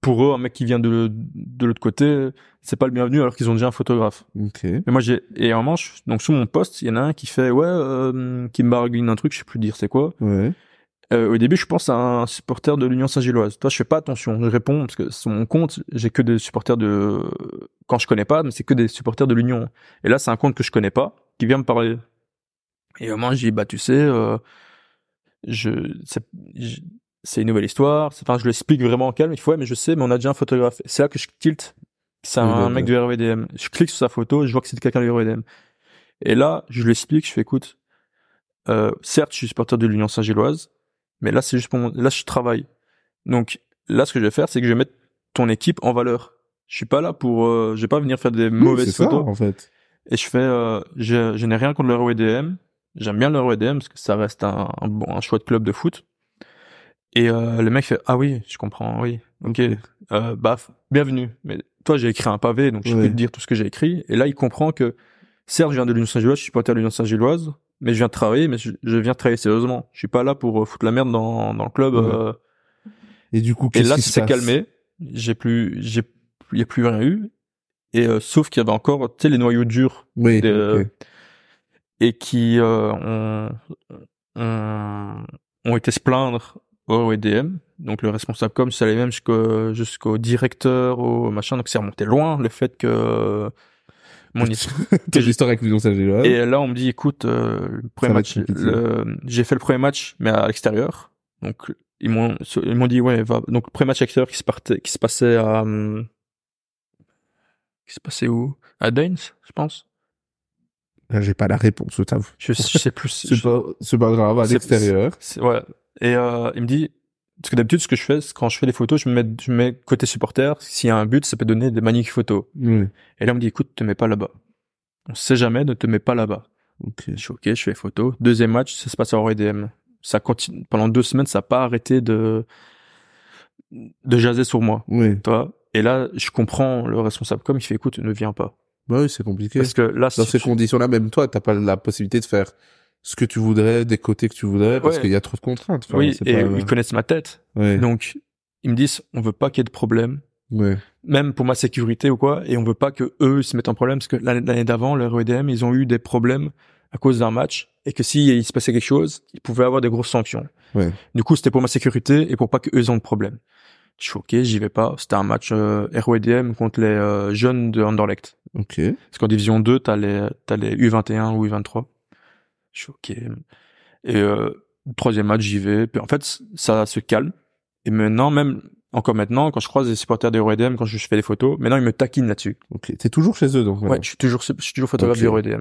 Pour eux, un mec qui vient de, de l'autre côté, c'est pas le bienvenu alors qu'ils ont déjà un photographe. Mais moi, j'ai, et en manche, donc sous mon poste, il y en a un qui fait, ouais, euh, qui me barguine un truc, je sais plus dire c'est quoi. Ouais. Euh, au début, je pense à un supporter de l'Union Saint-Gilloise. Toi, je fais pas attention. Je réponds parce que sur mon compte, j'ai que des supporters de, quand je connais pas, mais c'est que des supporters de l'Union. Et là, c'est un compte que je connais pas, qui vient me parler. Et moi, j'ai dit, bah, tu sais, euh, je, c'est, je- c'est une nouvelle histoire. C'est- Enfin, je l'explique vraiment en calme. Il faut, ouais, mais je sais, mais on a déjà un photographe. C'est là que je tilt. C'est un mec du REDM. Je clique sur sa photo, je vois que c'est quelqu'un du REDM. Et là, je lui explique, je fais, écoute, euh, certes, je suis supporter de l'Union Saint-Gilloise, mais là, c'est juste pour mon... là, je travaille. Donc, là, ce que je vais faire, c'est que je vais mettre ton équipe en valeur. Je suis pas là pour, euh, je vais pas venir faire des Oui, mauvaises ça, photos. en fait. Et je fais, euh, je, je n'ai rien contre le REDM. J'aime bien le REDM parce que ça reste un, un bon, un chouette club de foot. Et euh, le mec fait, ah oui, je comprends, oui, ok, euh, bah, bienvenue. Mais toi, j'ai écrit un pavé, donc je Ouais. peux te dire tout ce que j'ai écrit. Et là, il comprend que, certes, je viens de l'Union Saint-Gilloise, je suis supporter de l'Union Saint-Gilloise, mais je viens de travailler, mais je, je viens de travailler sérieusement. Je suis pas là pour euh, foutre la merde dans, dans le club. Ouais. euh. Et du coup, Et là, s'est calmé. J'ai plus, j'ai, il y a plus rien eu. Et euh, sauf qu'il y avait encore, tu sais, les noyaux durs Oui. de- ok. Et qui euh, ont, ont, ont été se plaindre au EDM. Donc le responsable com, c'est allé même jusqu'au directeur, au machin. Donc c'est remonté loin le fait que mon histoire. Avec l'Union Saint-Gilloise. Et là, on me dit, écoute, euh, premier match, le- j'ai fait le premier match, mais à l'extérieur. Donc, ils m'ont, ils m'ont dit, ouais, va. Donc, le premier match extérieur qui se partait, qui se passait à, hum, qui se passait où? À Daines, je pense. J'ai pas la réponse, je t'avoue. Je, je sais plus. C'est pas, c'est pas grave, à l'extérieur. ouais. Et, euh, il me dit, parce que d'habitude, ce que je fais, c'est quand je fais des photos, je me mets, je me mets côté supporter. S'il y a un but, ça peut donner des magnifiques photos. Et là, on me dit, écoute, te mets pas là-bas. On sait jamais, ne te mets pas là-bas. Ok. Je suis ok, je fais les photos. Deuxième match, ça se passe en EDM. Ça continue pendant deux semaines, ça n'a pas arrêté de de jaser sur moi, Oui. toi. Et là, je comprends le responsable comme il fait écoute, ne viens pas, Bah oui, c'est compliqué. parce que là, Dans si ces tu- conditions-là, même toi, t'as pas la possibilité de faire ce que tu voudrais, des côtés que tu voudrais, parce Ouais. qu'il y a trop de contraintes. Enfin, oui, et pas- ils connaissent ma tête, Ouais. donc ils me disent on veut pas qu'il y ait de problème, Ouais. même pour ma sécurité ou quoi, et on veut pas que eux se mettent en problème, parce que l'année d'avant, le EDM, ils ont eu des problèmes à cause d'un match, et que si il se passait quelque chose, ils pouvaient avoir des grosses sanctions. Ouais. Du coup, c'était pour ma sécurité et pour pas qu'eux aient de problème. Je suis ok, j'y vais pas. C'était un match euh, ROEDM contre les euh, jeunes de Anderlecht. Ok. Parce qu'en division 2, t'as les, t'as les U21 ou U23. Je suis ok. Et euh, troisième match, j'y vais. Puis en fait, ça se calme. Et maintenant, même encore maintenant, quand je croise des supporters de ROEDM, quand je fais des photos, maintenant ils me taquinent là-dessus. Ok. T'es toujours chez eux, donc. Ouais, je suis toujours, je suis toujours photographe Ok. du ROEDM.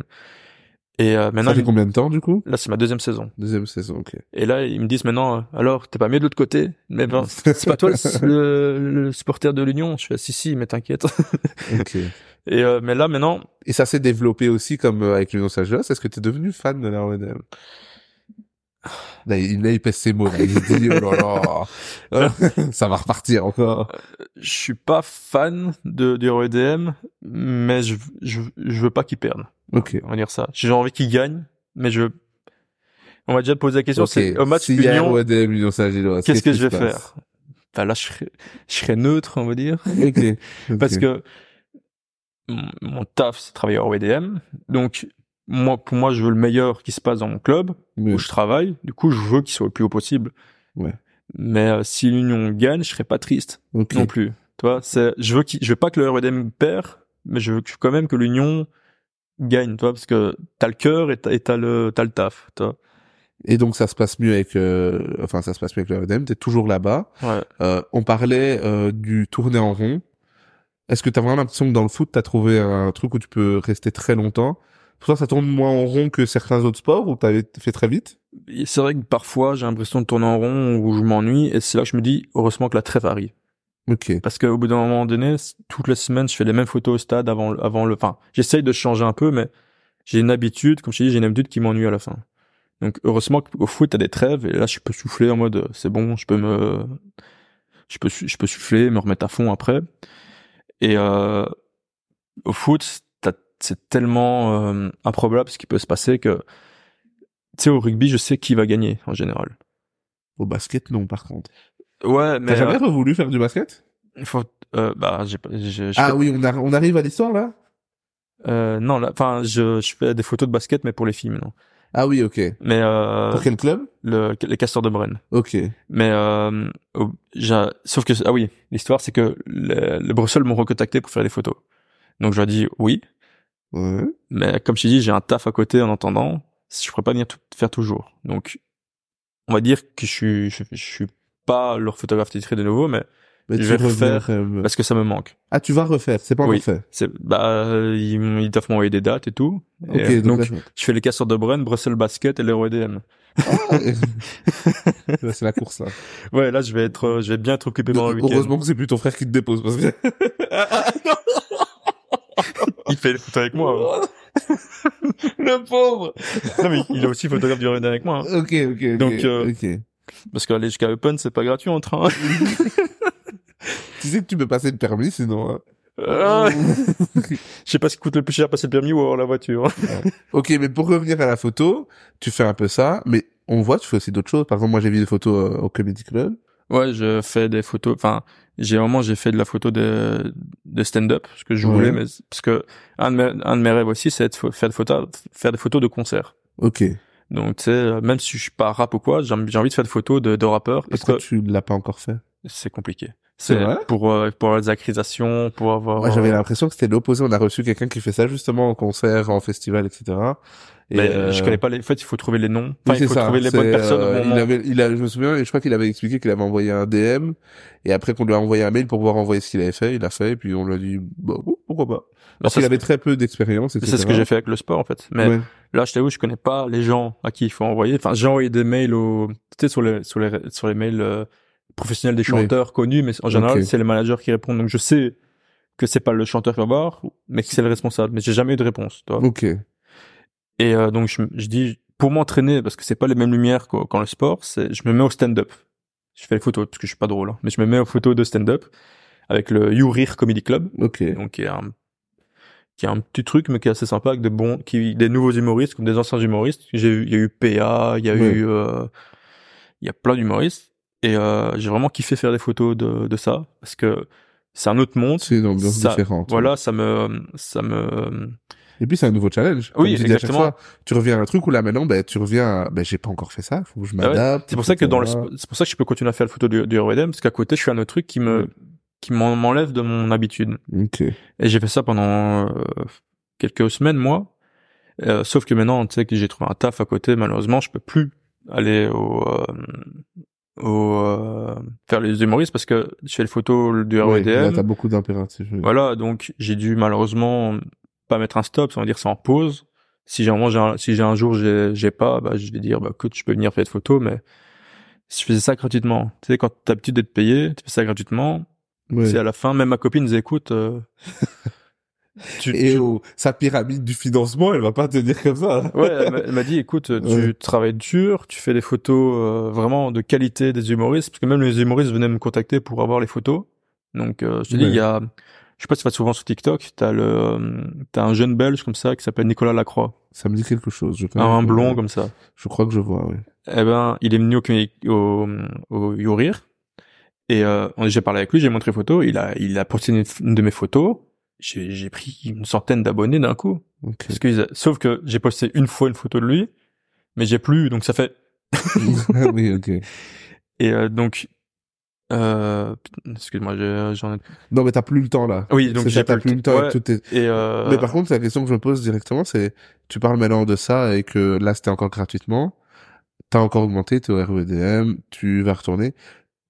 Et euh, maintenant, Ça fait combien de temps, du coup? là, c'est ma deuxième saison. Deuxième saison, ok. Et là, ils me disent maintenant, euh, alors, t'es pas mieux de l'autre côté? Mais ben, c'est pas toi le, le- supporter de l'Union Je fais, si, si, mais t'inquiète. ok. Et euh, mais là, maintenant, Et ça s'est développé aussi comme euh, avec l'Union Saint-Gilloise? Est-ce que t'es devenu fan de la? Là, il, là, il pèse ses mots. Là. Il se dit, oh là là. ça va repartir encore. je suis pas fan de du REDM, mais je, je, je veux pas qu'ils perdent. Ok. On va dire ça. J'ai envie qu'ils gagnent, mais je... On m'a déjà posé la question, c'est au match a Union, qu'est-ce que je vais faire Enfin, là, je serais, je serais neutre, on va dire. Ok. Parce que mon, taf, c'est travailler au EDM. Donc, moi, pour moi, je veux le meilleur qui se passe dans mon club où je travaille. Du coup, je veux qu'il soit le plus haut possible. Ouais. Mais euh, si l'Union gagne, je serais pas triste non plus. Tu vois, c'est, je veux qu'il, je veux pas que le EDM perd, mais je veux quand même que l'Union gagne, tu vois, parce que t'as le cœur et t'as, t'as le, t'as le taf, tu vois. Et donc ça se passe mieux avec, euh, enfin ça se passe mieux avec le RODM. T'es toujours là-bas. Ouais. Euh, on parlait euh, du tourner en rond. Est-ce que t'as vraiment l'impression que dans le foot, t'as trouvé un truc où tu peux rester très longtemps? Pour toi, ça tourne moins en rond que certains autres sports où t'avais fait très vite? C'est vrai que parfois, j'ai l'impression de tourner en rond où je m'ennuie, et c'est là que je me dis, heureusement que la trêve arrive. Ok. Parce qu'au bout d'un moment donné, toutes les semaines, je fais les mêmes photos au stade avant, le- avant le, enfin, j'essaye de changer un peu, mais j'ai une habitude, comme je t'ai dit, j'ai une habitude qui m'ennuie à la fin. Donc, heureusement qu'au foot, t'as des trêves, et là, je peux souffler en mode, euh, c'est bon, je peux me, je peux, je peux souffler, me remettre à fond après. Et, euh, au foot, c'est tellement, euh, improbable ce qui peut se passer que, tu sais, au rugby, je sais qui va gagner, en général. Au basket, non, par contre. Ouais, mais, T'as jamais euh, voulu faire du basket? faut, euh, bah, j'ai, pas- j'ai, Ah oui, on, a- on arrive à l'histoire là? Euh, non, là, enfin, je, je fais des photos de basket, mais pour les filles maintenant. Ah oui, ok. Mais euh, Pour quel club? le, les castors de Brenne. Ok. Mais euh, sauf que ah oui, l'histoire c'est que le, le Bruxelles m'ont recontacté pour faire des photos. Donc je leur ai dit oui, Ouais. mais comme je t'ai dit, j'ai un taf à côté en attendant. Je pourrais pas venir tout, faire toujours. Donc on va dire que je suis je, je suis pas leur photographe titré de nouveau, mais Mais Je vais refaire parce que ça me manque. Ah, tu vas refaire, c'est pas Oui. encore fait. C'est bah ils, ils doivent m'envoyer des dates et tout. Ok, Et, euh, donc, je fais les castors de Brenne, Bruxelles Basket et le EDM. Là, c'est la course là. Ouais, là je vais être je vais bien être occupé pendant le week-end. Heureusement que c'est plus ton frère qui te dépose parce que. Il fait les photos avec moi. hein. le pauvre. non mais il est aussi photographe du Rennes avec moi. hein. Ok, ok, ok. Donc, euh, ok. Parce qu'aller jusqu'à Open, c'est pas gratuit en train. Tu sais que tu peux passer le permis sinon. hein. Ah, Je sais pas ce qui coûte le plus cher, passer le permis ou avoir la voiture. ok, mais pour revenir à la photo, tu fais un peu ça, mais on voit, tu fais aussi d'autres choses. Par exemple, moi j'ai vu des photos euh, au Comedy Club, Ouais, je fais des photos. Enfin, j'ai vraiment j'ai fait de la photo de de stand-up ce que je Ouais. voulais, mais parce que un de mes, un de mes rêves aussi, c'est de faire des photos faire des photos de concerts. Ok. Donc tu sais, euh, même si je suis pas rap ou quoi, j'ai envie de faire des photos de, de rappeurs parce Pourquoi que tu l'as pas encore fait? C'est compliqué. C'est pour euh, pour avoir des accusations, pour avoir. Moi, j'avais euh, l'impression que c'était l'opposé. On a reçu quelqu'un qui fait ça justement en concert, en festival, etc. Et, mais euh, je connais pas les. En fait, il faut trouver les noms. oui, Enfin, c'est il faut ça. trouver les bonnes personnes euh, il avait, il a, je me souviens, je crois qu'il avait expliqué qu'il avait envoyé un DM, et après qu'on lui a envoyé un mail pour pouvoir envoyer ce qu'il avait fait, il a fait, et puis on lui a dit, bon, pourquoi pas. Mais Parce qu'il avait très peu d'expérience, c'est ce que j'ai fait avec le sport en fait. Mais Ouais. là, je t'avoue, je connais pas les gens à qui il faut envoyer. Enfin, j'ai envoyé des mails au, tu sais, sur les sur les sur les mails euh, professionnels des chanteurs connus, mais en général, c'est les managers qui répondent. Donc, je sais que c'est pas le chanteur qui va voir, mais que c'est le responsable. Mais j'ai jamais eu de réponse. Tu vois. Ok. Et euh, donc je, je dis pour m'entraîner parce que c'est pas les mêmes lumières qu'en le sport, c'est je me mets au stand-up. Je fais les photos parce que je suis pas drôle, hein, mais je me mets aux photos de stand-up avec le You Rire Comedy Club, Ok. donc qui est un qui est un petit truc mais qui est assez sympa avec de bons qui des nouveaux humoristes comme des anciens humoristes. J'ai il y a eu PA, il y a Ouais. eu euh, il y a plein d'humoristes et euh, j'ai vraiment kiffé faire des photos de de ça parce que c'est un autre monde. C'est une ambiance Ça- différente. Voilà, ça me ça me Et puis c'est un nouveau challenge. Oui, Comme exactement. fois, tu reviens à un truc où là maintenant, ben tu reviens, à, ben j'ai pas encore fait ça, faut que je Ah ouais. m'adapte. C'est pour ça que dans le, c'est pour ça que je peux continuer à faire la photo du, du parce qu'à côté, je fais un autre truc qui me, Ouais. Qui m'en- m'enlève de mon habitude. Ok. Et j'ai fait ça pendant euh, quelques semaines, moi. Euh, sauf que maintenant, tu sais que j'ai trouvé un taf à côté, malheureusement, je peux plus aller au, euh, au euh, faire les humoristes parce que je fais les photos du Ouais, là, RWDM. t'as beaucoup d'impératifs. Voilà, donc j'ai dû malheureusement pas mettre un stop, ça veut dire c'est en pause. Si j'ai un, si j'ai un jour j'ai j'ai pas, bah je vais dire bah écoute, je peux venir faire des photos, mais si je faisais ça gratuitement, tu sais quand t'as l'habitude d'être payé, tu fais ça gratuitement, Ouais. c'est à la fin même ma copine disait écoute, euh, tu, Et tu- oh, sa pyramide du financement, elle va pas te dire comme ça. là. ouais, elle m'a- dit écoute, tu Ouais. travailles dur, tu fais des photos euh, vraiment de qualité des humoristes, parce que même les humoristes venaient me contacter pour avoir les photos. Donc euh, je te dis il y a je sais pas si tu vas souvent sur TikTok, t'as le euh, t'as un jeune belge comme ça qui s'appelle Nicolas Lacroix, Ça me dit quelque chose. Je, un pas. blond comme ça. Je crois que je vois, oui. Eh ben, il est venu au au, au Yourir et euh, j'ai parlé avec lui, j'ai montré les photos, il a il a posté une, une de mes photos. J'ai pris une centaine d'abonnés d'un coup. Ok. Parce que sauf que j'ai posté une fois une photo de lui, mais j'ai plus donc ça fait oui, ok. et euh, donc euh, excuse-moi, j'en ai Non, mais t'as plus le temps là. Oui, donc j'ai plus plus le temps et euh, Mais par contre, la question que je me pose directement, c'est, tu parles maintenant de ça et que là, c'était encore gratuitement. T'as encore augmenté, t'es au REDM, tu vas retourner.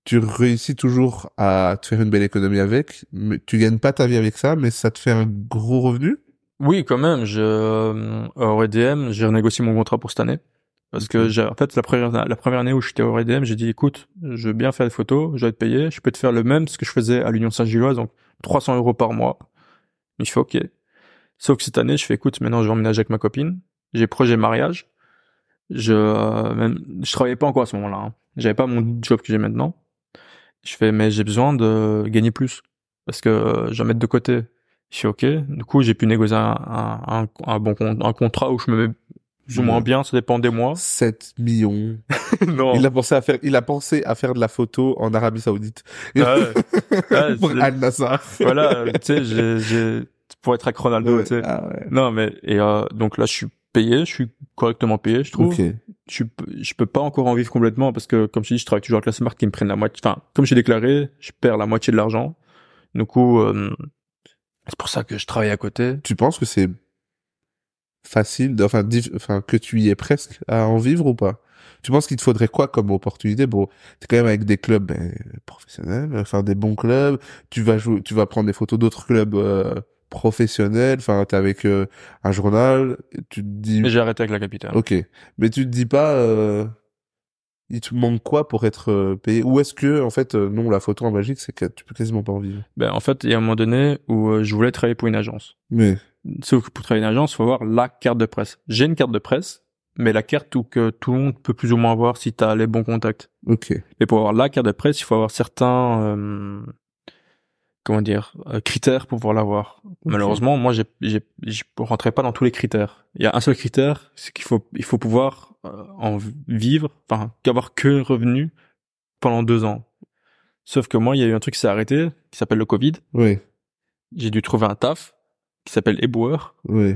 Tu réussis toujours à te faire une belle économie avec, mais tu gagnes pas ta vie avec ça, mais ça te fait un gros revenu? Oui, quand même. Je, euh, au RDM, j'ai renégocié mon contrat pour cette année. Parce que j'ai, en fait, la première, la première année où j'étais au RDM, j'ai dit, écoute, je veux bien faire des photos, je vais être payé, je peux te faire le même, ce que je faisais à l'Union Saint-Gilloise, donc 300 euros par mois. Mais je fais OK. Sauf que cette année, je fais, écoute, maintenant, je vais emménager avec ma copine. J'ai projet mariage. Je, euh, même, je travaillais pas encore à ce moment-là. Hein. J'avais pas mon job que j'ai maintenant. Je fais, mais j'ai besoin de gagner plus. Parce que euh, je vais mettre de côté. Je fais OK. Du coup, j'ai pu négocier un, un, un, un bon un contrat où je me mets plus ou moins bien, ça dépend des mois. 7 millions. non. Il a pensé à faire, il a pensé à faire de la photo en Arabie Saoudite. Ah ouais. Ouais, Pour c'est- Al Nassar. voilà, tu sais, j'ai, j'ai, pour être avec Ronaldo, Ouais. tu sais. Ah ouais. Non, mais, et, euh, donc là, je suis payé, je suis correctement payé, je trouve. Ok. Je, je peux pas encore en vivre complètement parce que, comme je dis, je travaille toujours avec la Smart qui me prennent la moitié, enfin, comme j'ai déclaré, je perds la moitié de l'argent. Du coup, euh, c'est pour ça que je travaille à côté. Tu penses que c'est facile, de- enfin, enfin, que tu y es presque à en vivre ou pas? Tu penses qu'il te faudrait quoi comme opportunité? Bon, t'es quand même avec des clubs ben, professionnels, enfin des bons clubs. Tu vas jouer, tu vas prendre des photos d'autres clubs euh, professionnels. Enfin, t'es avec euh, un journal. Tu te dis, Mais j'ai arrêté avec la capitale. ok, mais tu te dis pas, euh, il te manque quoi pour être euh, payé? Ou est-ce que, en fait, euh, non, la photo en Belgique, c'est que tu peux quasiment pas en vivre? Ben, en fait, il y a un moment donné où je voulais travailler pour une agence. Mais Sauf que pour travailler une agence, il faut avoir la carte de presse. J'ai une carte de presse, mais la carte où que tout le monde peut plus ou moins voir si tu as les bons contacts. ok, Mais pour avoir la carte de presse, il faut avoir certains, euh, comment dire, euh, critères pour pouvoir l'avoir. Malheureusement, moi, j'ai, j'ai, je rentrais pas dans tous les critères. Il y a un seul critère, c'est qu'il faut, il faut pouvoir euh, en vivre, enfin, qu'avoir que revenu pendant deux ans. Sauf que moi, il y a eu un truc qui s'est arrêté, qui s'appelle le Covid. Oui, J'ai dû trouver un taf qui s'appelle éboueur. oui.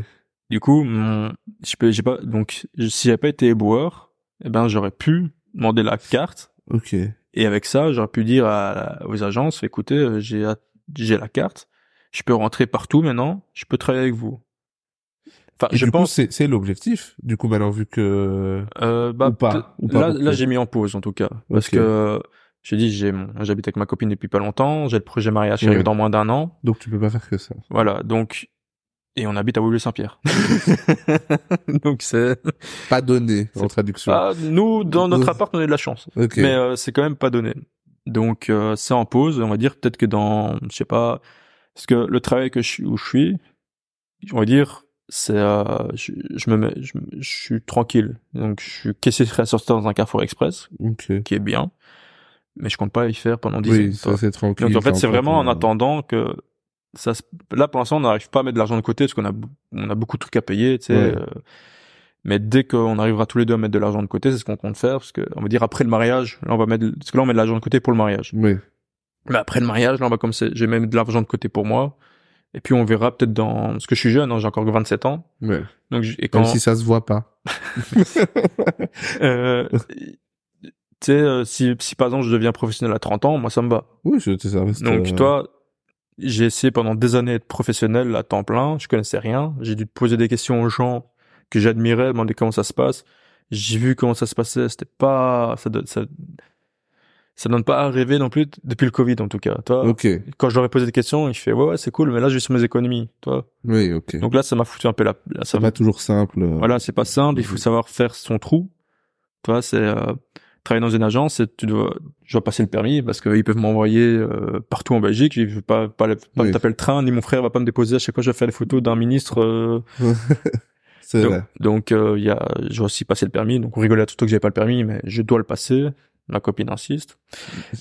Du coup, je peux, j'ai pas, donc, si j'avais pas été éboueur, eh ben, j'aurais pu demander la carte. Ok. Et avec ça, j'aurais pu dire à- aux agences, écoutez, euh, j'ai, j'ai la carte. Je peux rentrer partout maintenant. Je peux travailler avec vous. Enfin, Et je du pense, c'est c'est l'objectif. Du coup, maintenant vu que euh, bah, ou pas, peut- ou pas là, j'ai mis en pause, en tout cas. Parce que, j'ai dit, j'ai j'habite avec ma copine depuis pas longtemps. J'ai le projet mariage qui Ouais. arrive dans moins d'un an. donc tu peux pas faire que ça. Voilà. Donc, et on habite à Wouillé-Saint-Pierre. donc c'est, Pas donné en traduction. Nous, dans notre appart, on a de la chance. Mais euh, c'est quand même pas donné. Donc euh, c'est en pause. On va dire peut-être que dans, je sais pas, parce que le travail que je où je suis, on va dire, c'est, euh, je, je me mets, je, je suis tranquille. Donc je suis caissier sortir dans un Carrefour Express, ok. qui est bien, mais je compte pas y faire pendant 10 Oui, ans. ça toi. c'est tranquille. Donc en fait, c'est vraiment en attendant que ça. se- Là, pour l'instant, on n'arrive pas à mettre de l'argent de côté parce qu'on a on a beaucoup de trucs à payer, tu sais. Ouais. euh, mais dès qu'on arrivera tous les deux à mettre de l'argent de côté, c'est ce qu'on compte faire parce que on va dire après le mariage, là on va mettre parce que là on met de l'argent de côté pour le mariage. Oui. Mais après le mariage, là on va comme c'est, j'ai même de l'argent de côté pour moi. Et puis on verra peut-être dans parce que je suis jeune, hein, j'ai encore que 27 ans. Ouais. Donc et quand Même si ça se voit pas. euh, tu sais euh, si si par exemple je deviens professionnel à 30 ans, moi ça me va. Oui, je te ça Donc euh, toi, j'ai essayé pendant des années d'être professionnel à temps plein. Je connaissais rien. J'ai dû poser des questions aux gens que j'admirais, demander comment ça se passe. J'ai vu comment ça se passait. C'était pas, ça donne, ça, ça donne pas à rêver non plus depuis le Covid en tout cas. Toi, Ok. quand je leur ai posé des questions, il fait ouais ouais c'est cool, mais là je vais sur mes économies. Toi, Oui, ok. donc là ça m'a foutu un peu la, c'est pas toujours simple. euh. voilà, c'est pas simple. Il faut savoir faire son trou. Toi, c'est euh, travailler dans une agence. et Tu dois, je dois passer le permis parce qu'ils peuvent m'envoyer euh, partout en Belgique. Je veux pas pas, pas me Oui. taper le train. Ni mon frère va pas me déposer à chaque fois. Je vais faire les photos d'un ministre. euh, donc, euh, il y a, je dois aussi passer le permis. Donc on rigolait tout le temps que j'avais pas le permis, mais je dois le passer. Ma copine insiste.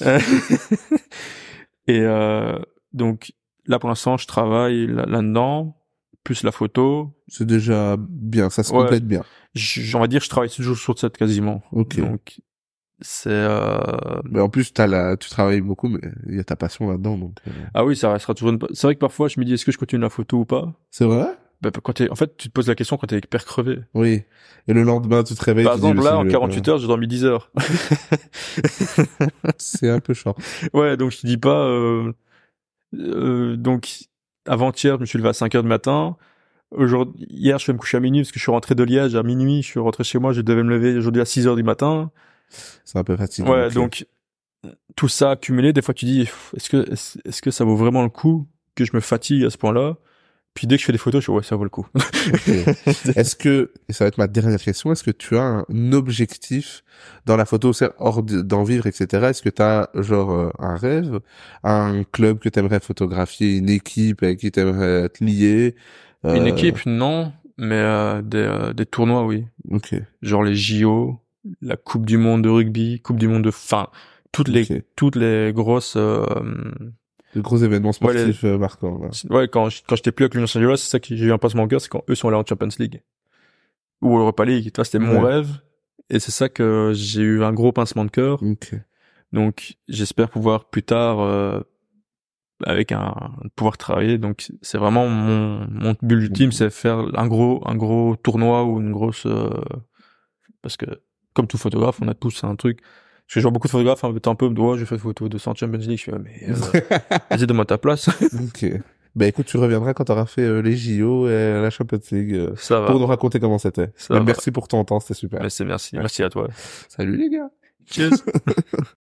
Euh, et euh, donc là pour l'instant, je travaille là- là-dedans, plus la photo. C'est déjà bien. Ça se Ouais. complète bien. Je- on va dire, je travaille toujours sur cette quasiment. Ok. Donc, c'est, euh... Mais en plus, t'as la, tu travailles beaucoup, mais il y a ta passion là-dedans, donc. euh, ah oui, ça restera toujours une... C'est vrai que parfois, je me dis, est-ce que je continue la photo ou pas? C'est vrai? Bah, quand t'es, en fait, tu te poses la question quand t'es hyper crevé. Oui. Et le lendemain, tu te réveilles. Par exemple, là, en le- 48 heures, j'ai dormi 10 heures. C'est un peu short. ouais, donc je te dis pas, euh... euh, donc, avant-hier, je me suis levé à 5 heures du matin. Aujourd'hui, hier, je vais me coucher à minuit parce que je suis rentré de Liège à minuit. Je suis rentré chez moi, je devais me lever aujourd'hui à 6 heures du matin. C'est un peu fatigant. Ouais, donc tout ça accumulé, des fois tu dis est-ce que est-ce que ça vaut vraiment le coup que je me fatigue à ce point-là? Puis dès que je fais des photos, je fais ouais, ça vaut le coup. Est-ce que, et ça va être ma dernière question, est-ce que tu as un objectif dans la photo, c'est hors de- d'en vivre, etc. Est-ce que tu as genre euh, un rêve, un club que tu aimerais photographier, une équipe avec qui tu aimerais être lié? Euh, Une équipe non, mais euh, des euh, des tournois oui, Ok. genre les JO, la Coupe du monde de rugby, Coupe du monde de fin, toutes les toutes les grosses euh, De gros événements Ouais, les- sportifs euh, marquants. Là. ouais quand quand j'étais plus avec l'Union Saint-Gilloise, c'est ça qui j'ai eu un passement au cœur, c'est quand eux sont allés en Champions League ou Europa League. Toi, c'était mon Ouais. rêve et c'est ça que j'ai eu un gros pincement de cœur. Donc j'espère pouvoir plus tard euh, avec un pouvoir travailler. Donc c'est vraiment mon mon but ultime, c'est faire un gros un gros tournoi ou une grosse euh, parce que comme tout photographe, on a tous un truc. Parce que je vois beaucoup de photographes un peu un peu oh, je fais une photo de 100 Champions League, je fais mais euh, vas-y donne-moi ta place. ok. Ben écoute, tu reviendras quand tu auras fait euh, les JO et la Champions League euh, ça va. pour nous raconter comment c'était. Ça va. Merci pour ton temps, c'était super. Merci merci merci à toi. Salut les gars. Cheers.